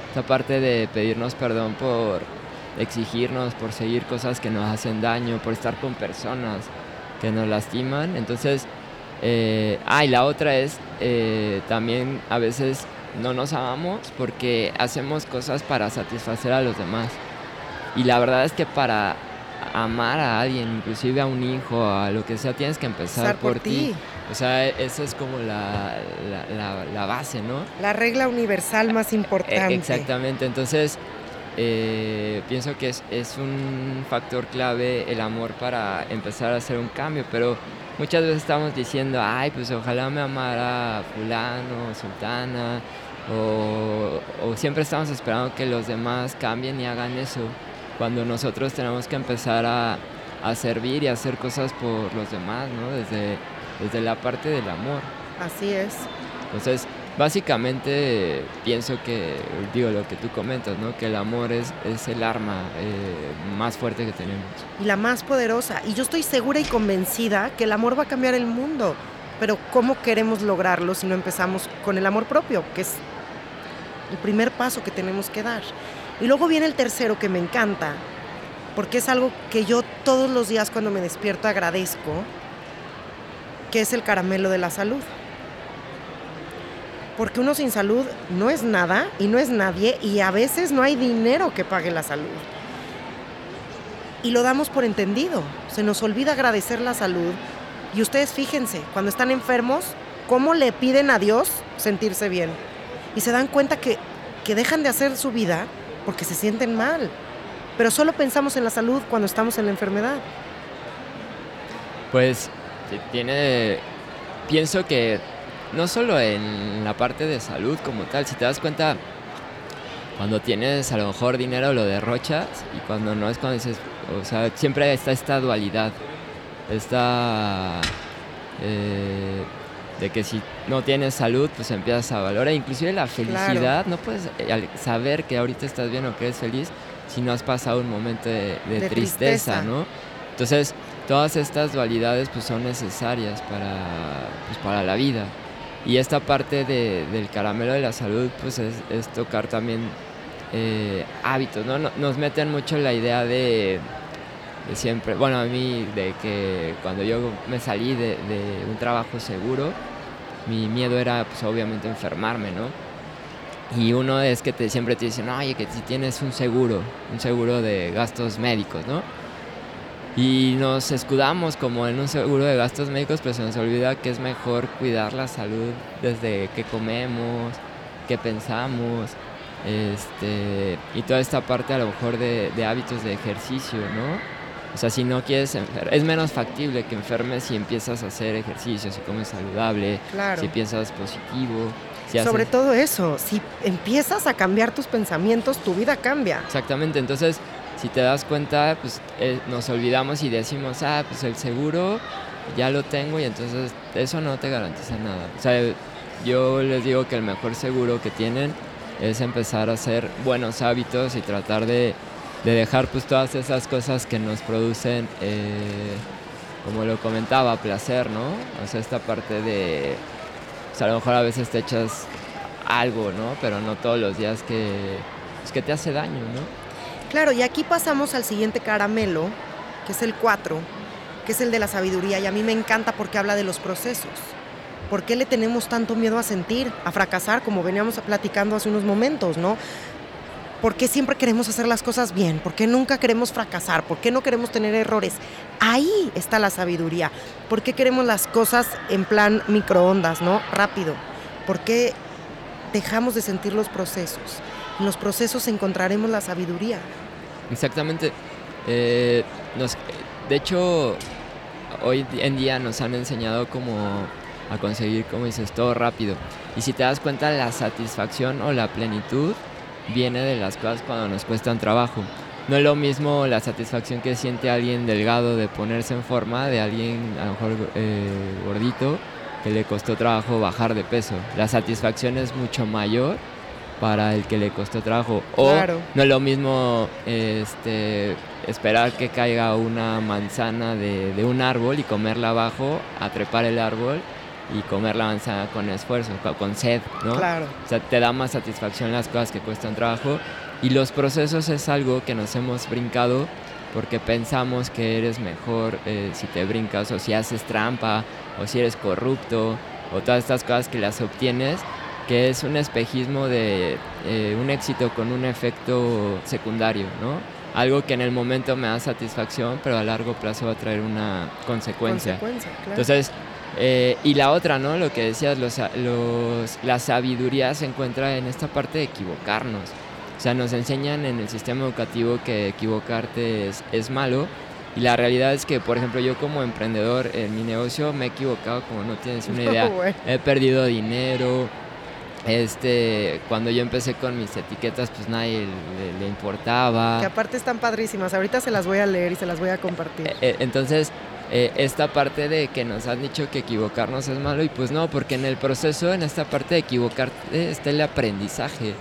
Esta parte de pedirnos perdón por exigirnos, por seguir cosas que nos hacen daño, por estar con personas que nos lastiman. Entonces, eh, ah, y la otra es eh, también a veces no nos amamos porque hacemos cosas para satisfacer a los demás. Y la verdad es que para amar a alguien, inclusive a un hijo, a lo que sea, tienes que empezar por, ti. O sea, esa es como la, la, base, ¿no? La regla universal más e, importante. Exactamente, entonces eh, pienso que es, es, un factor clave el amor para empezar a hacer un cambio, pero muchas veces estamos diciendo, ay, pues ojalá me amara fulano, sultana, o, o siempre estamos esperando que los demás cambien y hagan eso, cuando nosotros tenemos que empezar a, a servir y a hacer cosas por los demás, ¿no? Desde, desde la parte del amor. Así es. Entonces, básicamente pienso que, digo lo que tú comentas, ¿no? Que el amor es, es el arma eh, más fuerte que tenemos. Y la más poderosa. Y yo estoy segura y convencida que el amor va a cambiar el mundo. Pero ¿cómo queremos lograrlo si no empezamos con el amor propio? Que es el primer paso que tenemos que dar. Y luego viene el tercero que me encanta, porque es algo que yo todos los días cuando me despierto agradezco, que es el caramelo de la salud. Porque uno sin salud no es nada y no es nadie y a veces no hay dinero que pague la salud. Y lo damos por entendido. Se nos olvida agradecer la salud. Y ustedes fíjense, cuando están enfermos, cómo le piden a Dios sentirse bien. Y se dan cuenta que, que dejan de hacer su vida porque se sienten mal. Pero solo pensamos en la salud cuando estamos en la enfermedad. Pues tiene, pienso que no solo en la parte de salud como tal, si te das cuenta, cuando tienes a lo mejor dinero lo derrochas y cuando no es cuando dices, o sea, siempre está esta dualidad, esta... Eh, de que si no tienes salud, pues empiezas a valorar. Inclusive la felicidad, no puedes eh, saber que ahorita estás bien o que eres feliz si no has pasado un momento de, tristeza, tristeza, ¿no? Entonces, todas estas dualidades pues son necesarias para, pues, para la vida. Y esta parte de, del caramelo de la salud pues es, es tocar también eh, hábitos, ¿no? Nos meten mucho la idea de de siempre, bueno, a mí, de que cuando yo me salí de, de, un trabajo seguro, mi miedo era pues obviamente enfermarme, ¿no? Y uno es que te, siempre te dicen, oye, que si tienes un seguro, un seguro de gastos médicos, ¿no? Y nos escudamos como en un seguro de gastos médicos, pero se nos olvida que es mejor cuidar la salud desde que comemos, que pensamos, este, y toda esta parte a lo mejor de, de hábitos de ejercicio, ¿no? O sea, si no quieres es menos factible que enfermes si empiezas a hacer ejercicio, si comes saludable, si piensas positivo. Sobre todo eso, si empiezas a cambiar tus pensamientos, tu vida cambia. Exactamente, entonces si te das cuenta, pues eh, nos olvidamos y decimos, ah, pues el seguro ya lo tengo y entonces eso no te garantiza nada. O sea, yo les digo que el mejor seguro que tienen es empezar a hacer buenos hábitos y tratar de de dejar pues todas esas cosas que nos producen, eh, como lo comentaba, placer, ¿no? O sea, esta parte de, o sea, a lo mejor a veces te echas algo, ¿no? Pero no todos los días que, pues, que te hace daño, ¿no? Claro, y aquí pasamos al siguiente caramelo, que es el 4, que es el de la sabiduría, y a mí me encanta porque habla de los procesos. ¿Por qué le tenemos tanto miedo a sentir, a fracasar, como veníamos platicando hace unos momentos, ¿no? ¿Por qué siempre queremos hacer las cosas bien? ¿Por qué nunca queremos fracasar? ¿Por qué no queremos tener errores? Ahí está la sabiduría. ¿Por qué queremos las cosas en plan microondas, ¿no? Rápido. ¿Por qué dejamos de sentir los procesos? En los procesos encontraremos la sabiduría. Exactamente. Eh, de hecho, hoy en día nos han enseñado cómo a conseguir, como dices, todo rápido. Y si te das cuenta, la satisfacción o la plenitud viene de las cosas cuando nos cuestan trabajo. No es lo mismo la satisfacción que siente alguien delgado de ponerse en forma de alguien a lo mejor eh, gordito que le costó trabajo bajar de peso. La satisfacción es mucho mayor para el que le costó trabajo. O no es lo mismo este, esperar que caiga una manzana de, de un árbol y comerla abajo, a trepar el árbol y comer la manzana con esfuerzo, con sed, ¿no? Claro. O sea, te da más satisfacción las cosas que cuestan trabajo y los procesos es algo que nos hemos brincado porque pensamos que eres mejor eh, si te brincas o si haces trampa o si eres corrupto o todas estas cosas que las obtienes que es un espejismo de eh, un éxito con un efecto secundario, ¿no? Algo que en el momento me da satisfacción, pero a largo plazo va a traer una consecuencia. consecuencia claro. Entonces, eh, y la otra, ¿no? Lo que decías, los, los, la sabiduría se encuentra en esta parte de equivocarnos. O sea, nos enseñan en el sistema educativo que equivocarte es, es malo. Y la realidad es que, por ejemplo, yo como emprendedor en mi negocio me he equivocado como no tienes una idea. He perdido dinero, este, cuando yo empecé con mis etiquetas, pues nadie le, importaba. Que aparte están padrísimas. Ahorita se las voy a leer y se las voy a compartir. Eh, eh, entonces, eh, esta parte de que nos han dicho que equivocarnos es malo, y pues no, porque en el proceso, en esta parte de equivocarte, está el aprendizaje.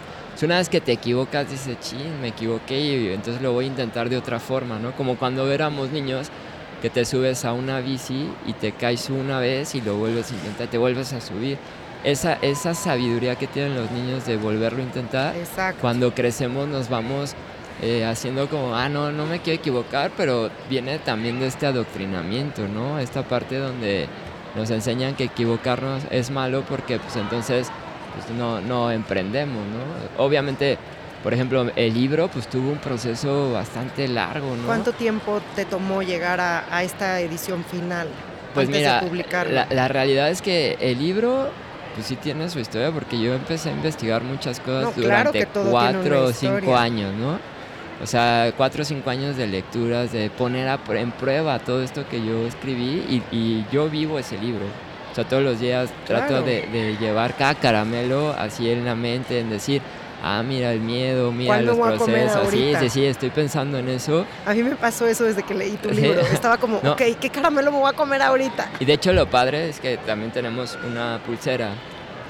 Una vez que te equivocas, dices, ching, me equivoqué y entonces lo voy a intentar de otra forma, ¿no? Como cuando éramos niños que te subes a una bici y te caes una vez y lo vuelves a intentar, te vuelves a subir esa, esa sabiduría que tienen los niños de volverlo a intentar, cuando crecemos nos vamos eh, haciendo como, ah, no, no me quiero equivocar, pero viene también de este adoctrinamiento, ¿no? Esta parte donde nos enseñan que equivocarnos es malo porque pues entonces pues, no, no emprendemos, ¿no? Obviamente, por ejemplo, el libro pues tuvo un proceso bastante largo, ¿no? ¿Cuánto tiempo te tomó llegar a, esta edición final? Pues mira, la, la, realidad es que el libro pues sí tiene su historia porque yo empecé a investigar muchas cosas durante cuatro o cinco años, ¿no? O sea, cuatro o cinco años de lecturas, de poner a, en prueba todo esto que yo escribí y, yo vivo ese libro. O sea, todos los días trato de, de, llevar cada caramelo así en la mente, en decir, ah, mira el miedo, mira los procesos. Sí, sí, sí, estoy pensando en eso. A mí me pasó eso desde que leí tu libro. Estaba como, ok, ¿qué caramelo me voy a comer ahorita? Y de hecho lo padre es que también tenemos una pulsera.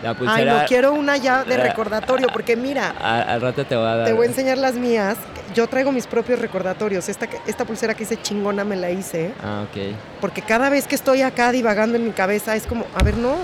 La pulsera... Ay, no quiero una ya de recordatorio, porque mira. al rato te voy a dar. Te voy a enseñar las mías. Yo traigo mis propios recordatorios. Esta, esta pulsera que hice chingona me la hice. Ah, ok. Porque cada vez que estoy acá divagando en mi cabeza es como, a ver, no,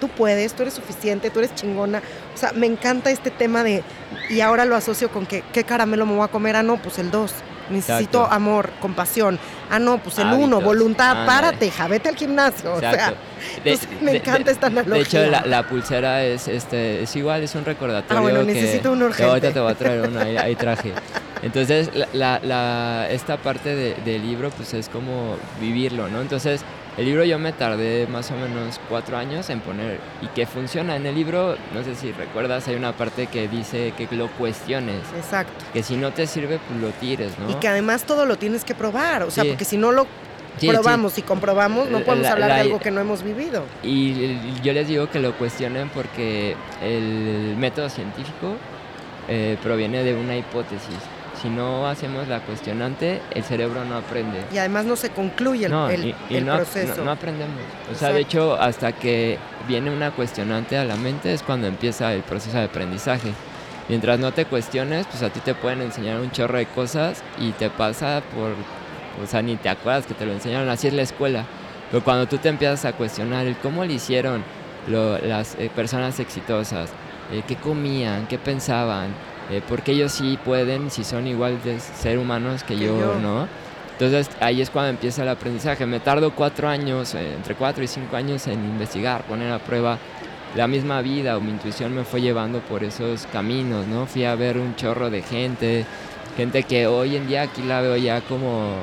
tú puedes, tú eres suficiente, tú eres chingona. O sea, me encanta este tema de, y ahora lo asocio con que, ¿qué caramelo me voy a comer? Ah, no, pues el 2. Necesito amor, compasión. Ah, no, pues el 1, voluntad, párate, ja, vete al gimnasio. O sea, me encanta esta analogía. De hecho, la, pulsera es, este, es igual, es un recordatorio. Ah, bueno, necesito un urgente. ahorita te voy a traer uno, ahí, traje. Entonces, la, la, esta parte del libro, pues es como vivirlo, ¿no? Entonces, el libro yo me tardé más o menos cuatro años en poner y que funciona. En el libro, no sé si recuerdas, hay una parte que dice que lo cuestiones. Exacto. Que si no te sirve, pues lo tires, ¿no? Y que además todo lo tienes que probar, o sea, porque si no lo probamos y comprobamos, no podemos hablar de algo que no hemos vivido. Y yo les digo que lo cuestionen porque el método científico eh, proviene de una hipótesis si no hacemos la cuestionante, el cerebro no aprende. Y además no se concluye el, proceso. No, aprendemos. O sea, de hecho, hasta que viene una cuestionante a la mente es cuando empieza el proceso de aprendizaje. Mientras no te cuestiones, pues a ti te pueden enseñar un chorro de cosas y te pasa por, o sea, ni te acuerdas que te lo enseñaron, así es la escuela. Pero cuando tú te empiezas a cuestionar el cómo lo hicieron las eh, personas exitosas, eh, qué comían, qué pensaban, eh, porque ellos sí pueden, si son igual de ser humanos que, yo, ¿no? Entonces ahí es cuando empieza el aprendizaje. Me tardo cuatro años, eh, entre cuatro y cinco años en investigar, poner a prueba la misma vida o mi intuición me fue llevando por esos caminos, ¿no? Fui a ver un chorro de gente, gente que hoy en día aquí la veo ya como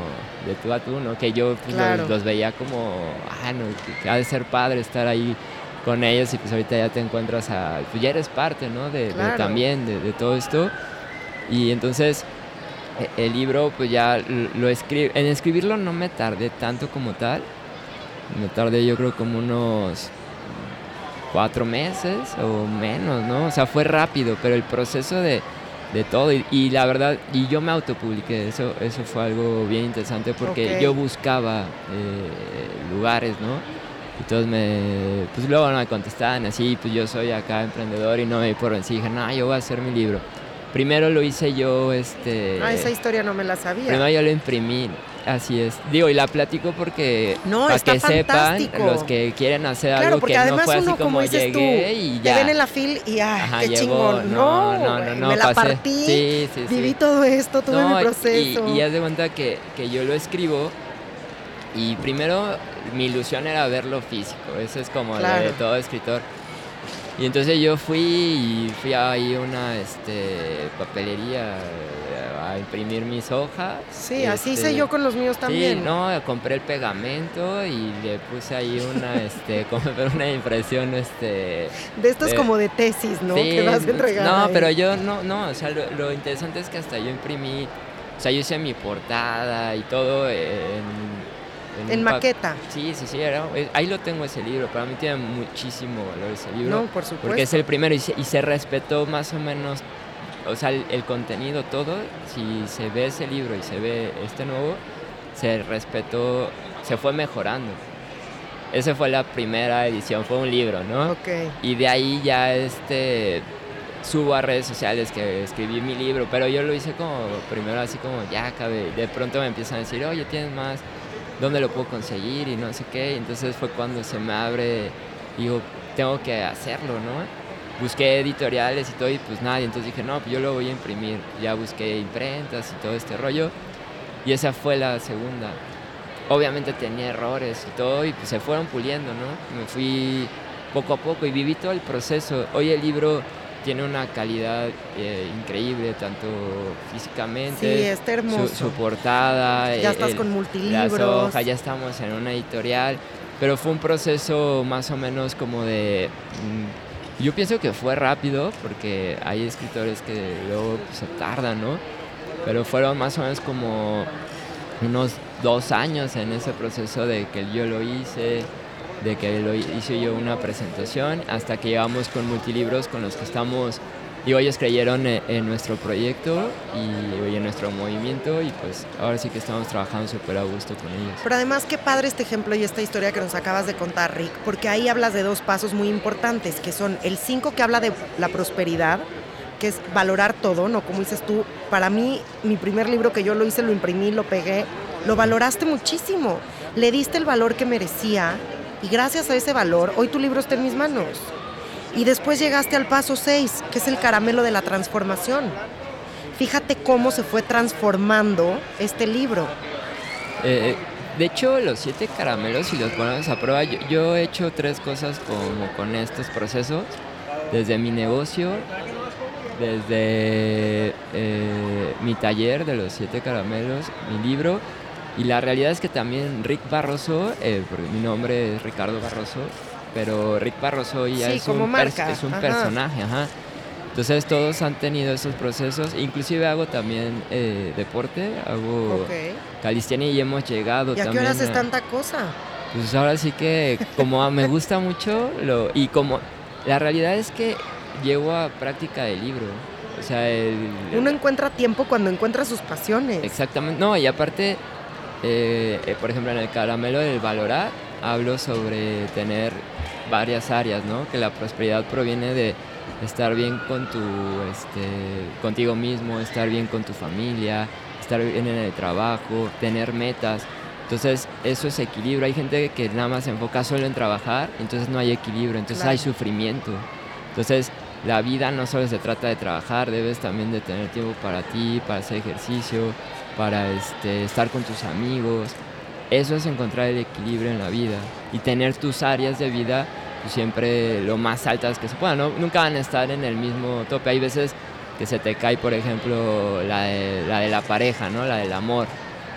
de tú a tú, ¿no? Que yo pues, los, veía como, ah, no, que ha de ser padre estar ahí con ellos y pues ahorita ya te encuentras a, pues ya eres parte, ¿no? De, también de, todo esto. Y entonces e, el libro pues ya lo escribe, en escribirlo no me tardé tanto como tal, me tardé yo creo como unos cuatro meses o menos, ¿no? O sea, fue rápido, pero el proceso de, de todo y, la verdad, y yo me autopubliqué, eso, eso fue algo bien interesante porque yo buscaba eh, lugares, ¿no? Y todos me, pues luego no me contestaban así, pues yo soy acá emprendedor y no me por vencí. Dije, no, yo voy a hacer mi libro. Primero lo hice yo, este... Ah, esa historia no me la sabía. Primero yo lo imprimí, así es. Digo, y la platico porque no, para que sepan los que quieren hacer algo que no fue así como, llegué y ya. Te ven en la fil y ah, qué chingón. No, no, no, no, Me la partí, sí, sí, viví todo esto, tuve mi proceso. Y, y haz de cuenta que, que yo lo escribo y primero mi ilusión era verlo físico, eso es como lo de todo escritor. Y entonces yo fui y fui ahí a una este, papelería, a imprimir mis hojas. Sí, así hice este, yo con los míos también. Sí, no, compré el pegamento y le puse ahí una, este, como una impresión, este... De estos como de tesis, ¿no? que vas a entregar No, pero yo no, no, o sea, lo, interesante es que hasta yo imprimí, o sea, yo hice mi portada y todo en en, maqueta. Sí, sí, sí, ahí lo tengo ese libro, para mí tiene muchísimo valor ese libro. No, por supuesto. Porque es el primero y se, respetó más o menos, o sea, el, contenido todo, si se ve ese libro y se ve este nuevo, se respetó, se fue mejorando. Esa fue la primera edición, fue un libro, ¿no? Ok. Y de ahí ya este subo a redes sociales que escribí mi libro, pero yo lo hice como primero así como ya acabé. De pronto me empiezan a decir, oye, tienes más dónde lo puedo conseguir y no sé qué. entonces fue cuando se me abre, digo, tengo que hacerlo, ¿no? Busqué editoriales y todo y pues nadie, entonces dije, no, pues yo lo voy a imprimir. Ya busqué imprentas y todo este rollo. Y esa fue la segunda. Obviamente tenía errores y todo y pues se fueron puliendo, ¿no? Me fui poco a poco y viví todo el proceso. Hoy el libro tiene una calidad eh, increíble, tanto físicamente. Sí, está hermoso. Su, portada. Ya estás con multilibros. ya estamos en una editorial. Pero fue un proceso más o menos como de. Mm, yo pienso que fue rápido, porque hay escritores que luego se tardan, ¿no? Pero fueron más o menos como unos dos años en ese proceso de que yo lo hice de que lo hice yo una presentación hasta que llegamos con multilibros con los que estamos y ellos creyeron en, nuestro proyecto y, en nuestro movimiento y pues ahora sí que estamos trabajando súper a gusto con ellos. Pero además qué padre este ejemplo y esta historia que nos acabas de contar Rick, porque ahí hablas de dos pasos muy importantes, que son el 5 que habla de la prosperidad, que es valorar todo, ¿no? Como dices tú, para mí mi primer libro que yo lo hice, lo imprimí, lo pegué, lo valoraste muchísimo, le diste el valor que merecía y gracias a ese valor, hoy tu libro está en mis manos. Y después llegaste al paso 6, que es el caramelo de la transformación. Fíjate cómo se fue transformando este libro. Eh, de hecho, los siete caramelos, si los ponemos a prueba, yo, he hecho tres cosas como con estos procesos. Desde mi negocio, desde eh, mi taller de los siete caramelos, mi libro y la realidad es que también Rick Barroso, eh, mi nombre es Ricardo Barroso, pero Rick Barroso ya es, un es, un personaje, ajá. Entonces todos han tenido esos procesos, inclusive hago también eh, deporte, hago calistenia y hemos llegado ¿Y a también. qué haces tanta cosa? Pues ahora sí que como me gusta mucho lo, y como la realidad es que llevo a práctica del libro. O sea, el, uno encuentra tiempo cuando encuentra sus pasiones. Exactamente. No, y aparte eh, eh, por ejemplo, en el caramelo del valorar hablo sobre tener varias áreas, ¿no? Que la prosperidad proviene de estar bien con tu, este, contigo mismo, estar bien con tu familia, estar bien en el trabajo, tener metas. Entonces, eso es equilibrio. Hay gente que nada más se enfoca solo en trabajar, entonces no hay equilibrio, entonces hay sufrimiento. Entonces, la vida no solo se trata de trabajar, debes también de tener tiempo para ti, para hacer ejercicio, para este, estar con tus amigos. Eso es encontrar el equilibrio en la vida y tener tus áreas de vida pues, siempre lo más altas que se puedan. Nunca van a estar en el mismo tope. Hay veces que se te cae, por ejemplo, la de la, de la pareja, ¿no? la del amor.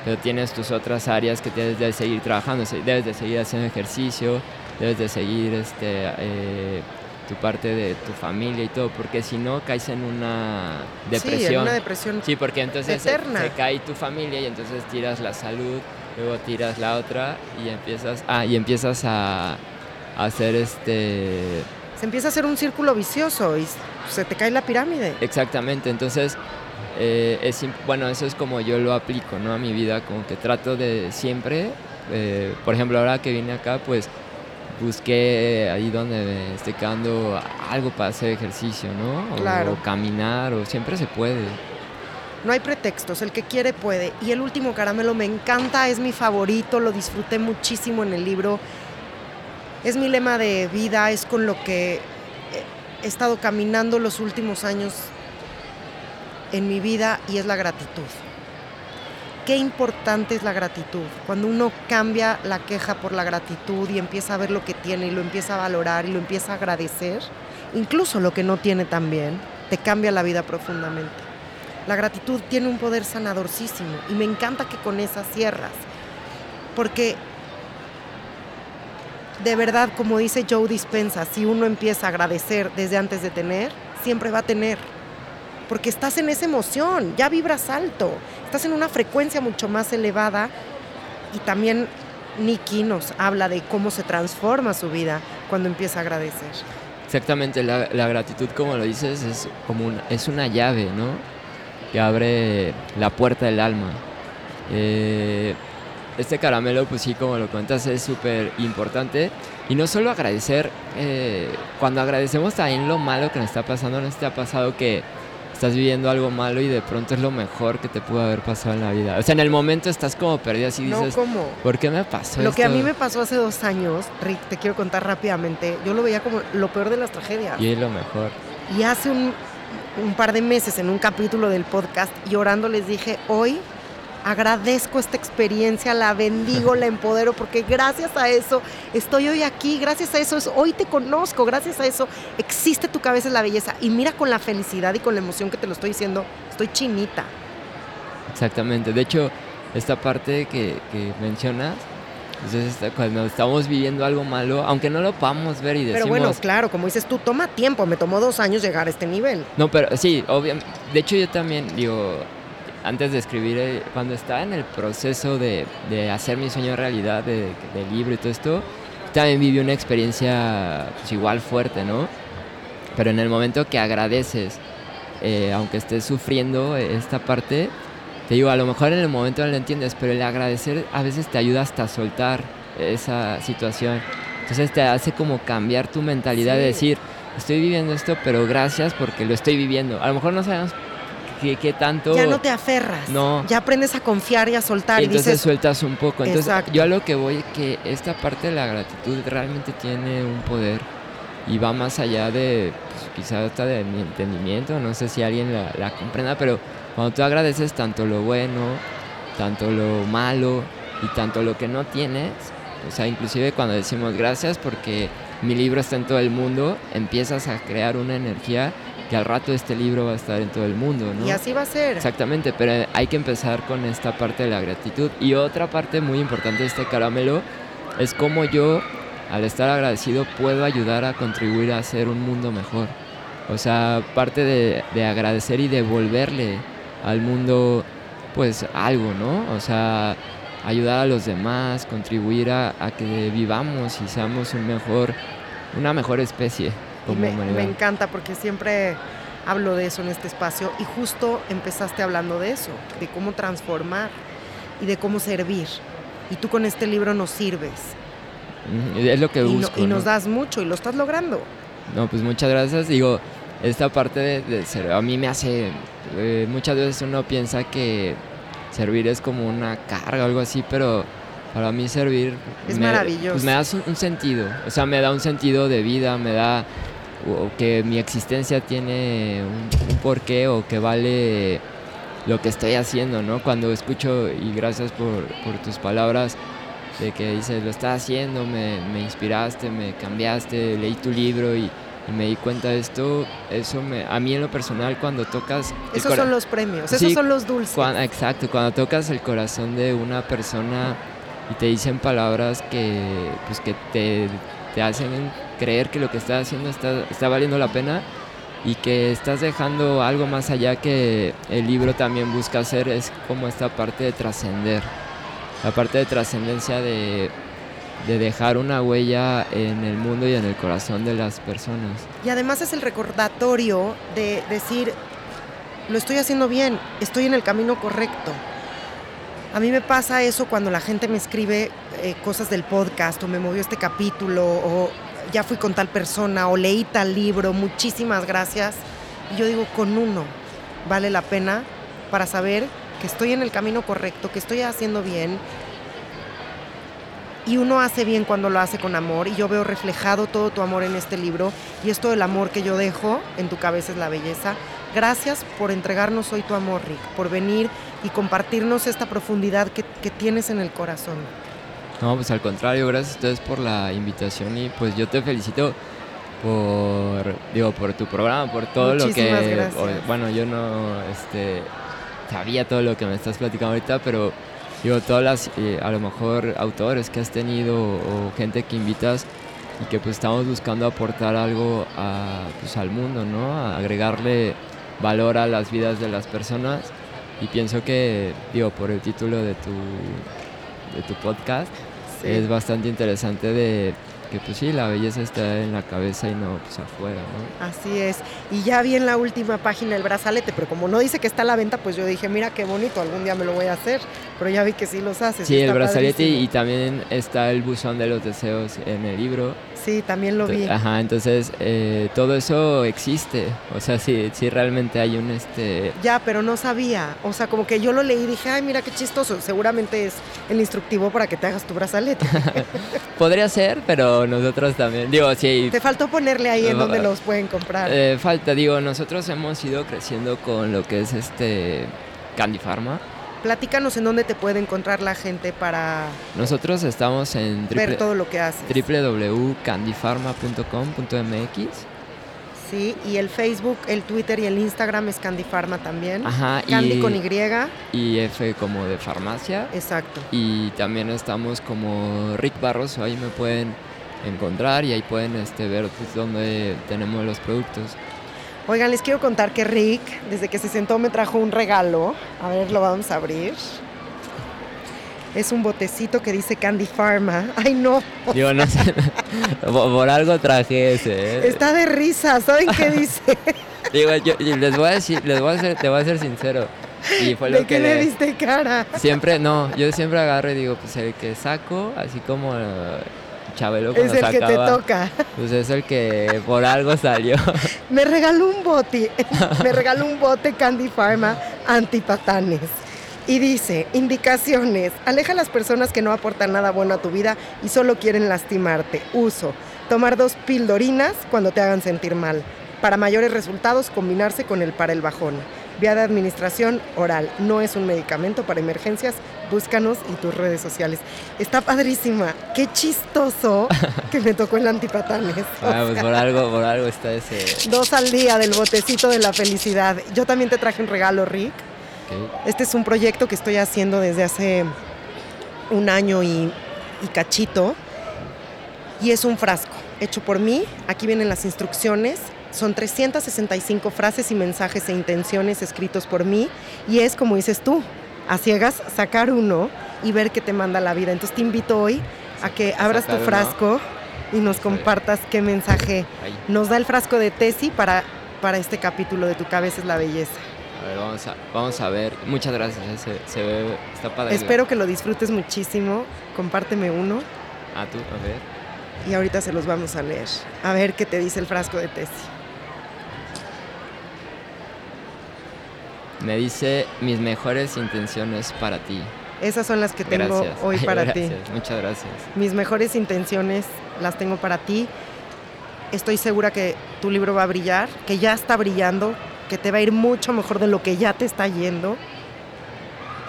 Pero tienes tus otras áreas que debes de seguir trabajando, debes de seguir haciendo ejercicio, debes de seguir este, eh, tu parte de tu familia y todo, porque si no caes en una depresión. Sí, en una depresión. Sí, porque entonces Se, cae tu familia y entonces tiras la salud, luego tiras la otra y empiezas, ah, y empiezas a, hacer este... Se empieza a hacer un círculo vicioso y se te cae la pirámide. Exactamente, entonces eh, es, bueno, eso es como yo lo aplico, ¿no? A mi vida, como que trato de siempre, eh, por ejemplo, ahora que vine acá, pues busqué ahí donde me esté quedando algo para hacer ejercicio, ¿no? claro. o caminar, o siempre se puede. No hay pretextos, el que quiere puede. Y el último caramelo me encanta, es mi favorito, lo disfruté muchísimo en el libro. Es mi lema de vida, es con lo que he estado caminando los últimos años en mi vida y es la gratitud qué importante es la gratitud. Cuando uno cambia la queja por la gratitud y empieza a ver lo que tiene y lo empieza a valorar y lo empieza a agradecer, incluso lo que no tiene también, te cambia la vida profundamente. La gratitud tiene un poder sanadorcísimo y me encanta que con esa cierras. Porque de verdad, como dice Joe Dispensa, si uno empieza a agradecer desde antes de tener, siempre va a tener. Porque estás en esa emoción, ya vibras alto, estás en una frecuencia mucho más elevada y también Nicky nos habla de cómo se transforma su vida cuando empieza a agradecer. Exactamente, la, gratitud, como lo dices, es como es una llave, ¿no? Que abre la puerta del alma. Eh, este caramelo, pues sí, como lo cuentas, es súper importante. Y no solo agradecer, eh, cuando agradecemos también lo malo que nos está pasando, ¿no te ha pasado que estás viviendo algo malo y de pronto es lo mejor que te pudo haber pasado en la vida? O sea, en el momento estás como perdida y dices, no, ¿cómo? ¿por qué me pasó Lo que a mí me pasó hace dos años, Rick, te quiero contar rápidamente, yo lo veía como lo peor de las tragedias. Y es lo mejor. Y hace un, un par de meses en un capítulo del podcast, llorando les dije, hoy agradezco esta experiencia, la bendigo, la empodero, porque gracias a eso estoy hoy aquí, gracias a eso hoy te conozco, gracias a eso existe tu cabeza en la belleza. Y mira con la felicidad y con la emoción que te lo estoy diciendo, estoy chinita. Exactamente, de hecho, esta parte que, mencionas, entonces, cuando estamos viviendo algo malo, aunque no lo podamos ver y decimos... Pero bueno, claro, como dices tú, toma tiempo, me tomó dos años llegar a este nivel. No, pero sí, obviamente, de hecho yo también, digo, antes de escribir, eh, cuando estaba en el proceso de, hacer mi sueño realidad, de, libro y todo esto, también viví una experiencia pues, igual fuerte, ¿no? Pero en el momento que agradeces, eh, aunque estés sufriendo esta parte, te digo, a lo mejor en el momento no lo entiendes, pero el agradecer a veces te ayuda hasta a soltar esa situación. Entonces te hace como cambiar tu mentalidad de decir, estoy viviendo esto, pero gracias porque lo estoy viviendo. A lo mejor no sabemos qué, tanto... Ya no te aferras. No. Ya aprendes a confiar y a soltar. Y, entonces sueltas un poco. Entonces yo a lo que voy es que esta parte de la gratitud realmente tiene un poder y va más allá de, pues, quizás hasta de mi entendimiento, no sé si alguien la, la comprenda, pero cuando tú agradeces tanto lo bueno, tanto lo malo y tanto lo que no tienes, o sea, inclusive cuando decimos gracias porque mi libro está en todo el mundo, empiezas a crear una energía que al rato este libro va a estar en todo el mundo, ¿no? Y así va a ser. Exactamente, pero hay que empezar con esta parte de la gratitud. Y otra parte muy importante de este caramelo es cómo yo, al estar agradecido, puedo ayudar a contribuir a hacer un mundo mejor. O sea, parte de, agradecer y devolverle al mundo, pues algo, ¿no? O sea, ayudar a los demás, contribuir a, que vivamos y seamos un mejor, una mejor especie me, encanta porque siempre hablo de eso en este espacio y justo empezaste hablando de eso, de cómo transformar y de cómo servir. Y tú con este libro nos sirves. Es lo que busco. Y, nos das mucho y lo estás logrando. No, pues muchas gracias. Digo, esta parte de, servir, a mí me hace, eh, muchas veces uno piensa que servir es como una carga o algo así, pero para mí servir es maravilloso. Pues me da un, sentido, o sea, me da un sentido de vida, me da o que mi existencia tiene un, porqué o que vale lo que estoy haciendo, ¿no? Cuando escucho, y gracias por, tus palabras, de que dices, lo estás haciendo, me, inspiraste, me cambiaste, leí tu libro y, me di cuenta de esto, eso me, a mí en lo personal cuando tocas... Esos son los premios, esos son los dulces. exacto, cuando tocas el corazón de una persona y te dicen palabras que, pues, que te, te hacen creer que lo que estás haciendo está, está valiendo la pena y que estás dejando algo más allá que el libro también busca hacer, es como esta parte de trascender, la parte de trascendencia de, de dejar una huella en el mundo y en el corazón de las personas. Y además es el recordatorio de decir, lo estoy haciendo bien, estoy en el camino correcto. A mí me pasa eso cuando la gente me escribe eh, cosas del podcast o me movió este capítulo o ya fui con tal persona o leí tal libro, muchísimas gracias. Y yo digo, con uno vale la pena para saber que estoy en el camino correcto, que estoy haciendo bien. Y uno hace bien cuando lo hace con amor y yo veo reflejado todo tu amor en este libro y es todo el amor que yo dejo en tu cabeza es la belleza. Gracias por entregarnos hoy tu amor, Rick, por venir y compartirnos esta profundidad que, que tienes en el corazón. No, pues al contrario, gracias a ustedes por la invitación y pues yo te felicito por, digo, por tu programa, por todo lo que... Gracias. bueno, yo no este, sabía todo lo que me estás platicando ahorita, pero digo, todas las, eh, a lo mejor, autores que has tenido o gente que invitas y que pues estamos buscando aportar algo a, pues, al mundo, ¿no? A agregarle valor a las vidas de las personas y pienso que, digo, por el título de tu, de tu podcast, Sí. es bastante interesante de que pues sí, la belleza está en la cabeza y no pues afuera, ¿no? Así es. Y ya vi en la última página el brazalete, pero como no dice que está a la venta, pues yo dije, mira qué bonito, algún día me lo voy a hacer. Pero ya vi que sí los haces. Sí, el brazalete padrísimo. y también está el buzón de los deseos en el libro. Sí, también lo vi. Ajá, entonces eh, todo eso existe. O sea, sí, sí realmente hay un este. Ya, pero no sabía. O sea, como que yo lo leí y dije, ay, mira qué chistoso. Seguramente es el instructivo para que te hagas tu brazalete. Podría ser, pero nosotros también. Digo, sí. te faltó ponerle ahí en donde los pueden comprar. eh, falta, digo, nosotros hemos ido creciendo con lo que es este Candy Pharma. Platícanos en dónde te puede encontrar la gente para Nosotros estamos en ver todo lo que haces. www.candypharma.com.mx. Sí, y el Facebook, el Twitter y el Instagram es Candy Pharma también. Ajá, Candy y, con Y. y F como de farmacia. Exacto. Y también estamos como Rick Barros, ahí me pueden encontrar y ahí pueden este, ver pues, dónde tenemos los productos. Oigan, les quiero contar que Rick, desde que se sentó, me trajo un regalo. A ver, lo vamos a abrir. Es un botecito que dice Candy Pharma. Ay, no. Digo, no sé, por, algo traje ese. ¿eh? Está de risa. ¿Saben qué dice? Digo, yo, yo les voy a decir, les voy a ser, te voy a ser sincero. Y fue ¿De lo qué que le le- diste cara? Siempre, no, yo siempre agarro y digo, pues el que saco, así como Es el que te toca. pues es el que por algo salió. Me regaló un bote. Me regaló un bote Candy Pharma antipatanes. Y dice, indicaciones, aleja a las personas que no aportan nada bueno a tu vida y solo quieren lastimarte. Uso, tomar dos pildorinas cuando te hagan sentir mal. Para mayores resultados, combinarse con el para el bajón. Vía de administración oral, no es un medicamento para emergencias. Búscanos y tus redes sociales. Está padrísima. Qué chistoso que me tocó el antipatanes. Ah, pues por algo, por algo está ese. Dos al día del botecito de la felicidad. Yo también te traje un regalo, Rick. ok. Este es un proyecto que estoy haciendo desde hace un año y, y cachito. Y es un frasco hecho por mí. Aquí vienen las instrucciones. Son 365 frases y mensajes e intenciones escritos por mí. Y es como dices tú, a ciegas sacar uno y ver qué te manda la vida. Entonces te invito hoy a que abras tu frasco y nos compartas qué mensaje nos da el frasco de Tesi para, para este capítulo de Tu cabeza es la belleza. A ver, vamos a, vamos a ver. Muchas gracias, eh, se, se ve, está padre. Espero que lo disfrutes muchísimo. Compárteme uno Ah, tú, a ver. y ahorita se los vamos a leer. A ver qué te dice el frasco de Tesi. Me dice mis mejores intenciones para ti. Esas son las que tengo Gracias. hoy Ay, para gracias, ti. Muchas gracias. Mis mejores intenciones las tengo para ti. Estoy segura que tu libro va a brillar, que ya está brillando, que te va a ir mucho mejor de lo que ya te está yendo.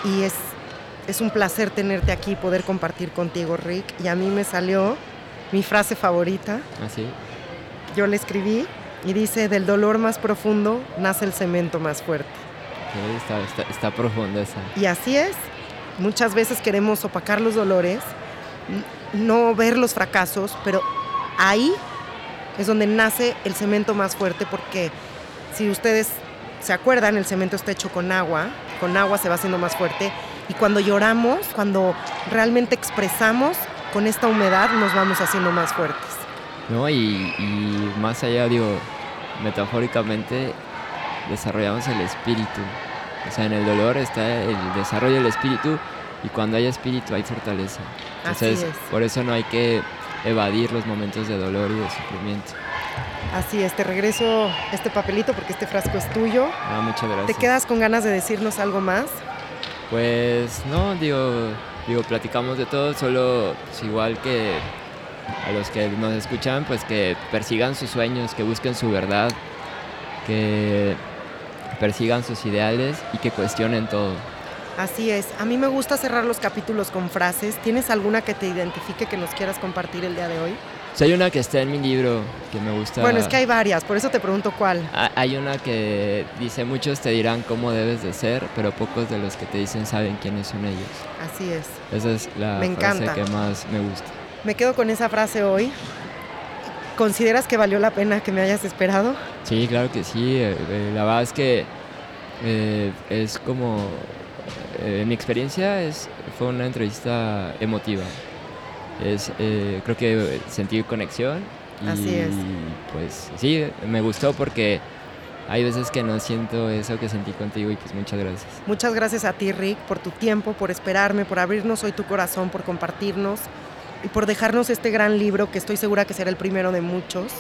Y es, es un placer tenerte aquí y poder compartir contigo, Rick. Y a mí me salió mi frase favorita. Así. Yo le escribí y dice, del dolor más profundo nace el cemento más fuerte. Está, está, está profunda esa. Y así es. Muchas veces queremos opacar los dolores, no ver los fracasos, pero ahí es donde nace el cemento más fuerte porque si ustedes se acuerdan, el cemento está hecho con agua, con agua se va haciendo más fuerte y cuando lloramos, cuando realmente expresamos, con esta humedad nos vamos haciendo más fuertes. ¿no? Y, y más allá, digo, metafóricamente, desarrollamos el espíritu. O sea, en el dolor está el desarrollo del espíritu y cuando hay espíritu hay fortaleza. Así Entonces, es. por eso no hay que evadir los momentos de dolor y de sufrimiento. Así es, te regreso este papelito porque este frasco es tuyo. Ah, muchas gracias. ¿Te quedas con ganas de decirnos algo más? Pues no, digo, digo, platicamos de todo, solo pues, igual que a los que nos escuchan, pues que persigan sus sueños, que busquen su verdad, que persigan sus ideales y que cuestionen todo. Así es. A mí me gusta cerrar los capítulos con frases. ¿Tienes alguna que te identifique que nos quieras compartir el día de hoy? hay una que está en mi libro que me gusta. Bueno, es que hay varias, por eso te pregunto cuál. Hay una que dice, muchos te dirán cómo debes de ser, pero pocos de los que te dicen saben quiénes son ellos. Así es. Esa es la frase que más me gusta. Me quedo con esa frase hoy. ¿Consideras que valió la pena que me hayas esperado? Sí, claro que sí. Eh, eh, la verdad es que eh, es como... en mi experiencia es, fue una entrevista emotiva. Es, creo que sentí conexión. Y, Así es. Pues sí, me gustó porque hay veces que no siento eso que sentí contigo y pues muchas gracias. Muchas gracias a ti, Rick, por tu tiempo, por esperarme, por abrirnos hoy tu corazón, por compartirnos y por dejarnos este gran libro que estoy segura que será el primero de muchos.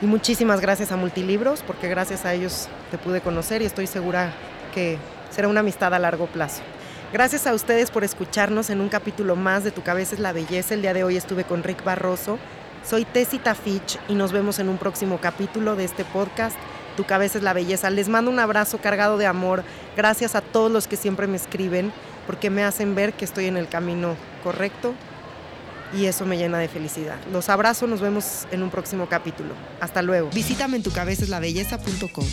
Y muchísimas gracias a Multilibros, porque gracias a ellos te pude conocer y estoy segura que será una amistad a largo plazo. Gracias a ustedes por escucharnos en un capítulo más de Tu cabeza es la belleza. El día de hoy estuve con Rick Barroso. Soy Tessita Fitch y nos vemos en un próximo capítulo de este podcast. Tu cabeza es la belleza. Les mando un abrazo cargado de amor. Gracias a todos los que siempre me escriben porque me hacen ver que estoy en el camino correcto y eso me llena de felicidad. Los abrazo, nos vemos en un próximo capítulo. Hasta luego. Visítame en tucabeceslabelleza.com.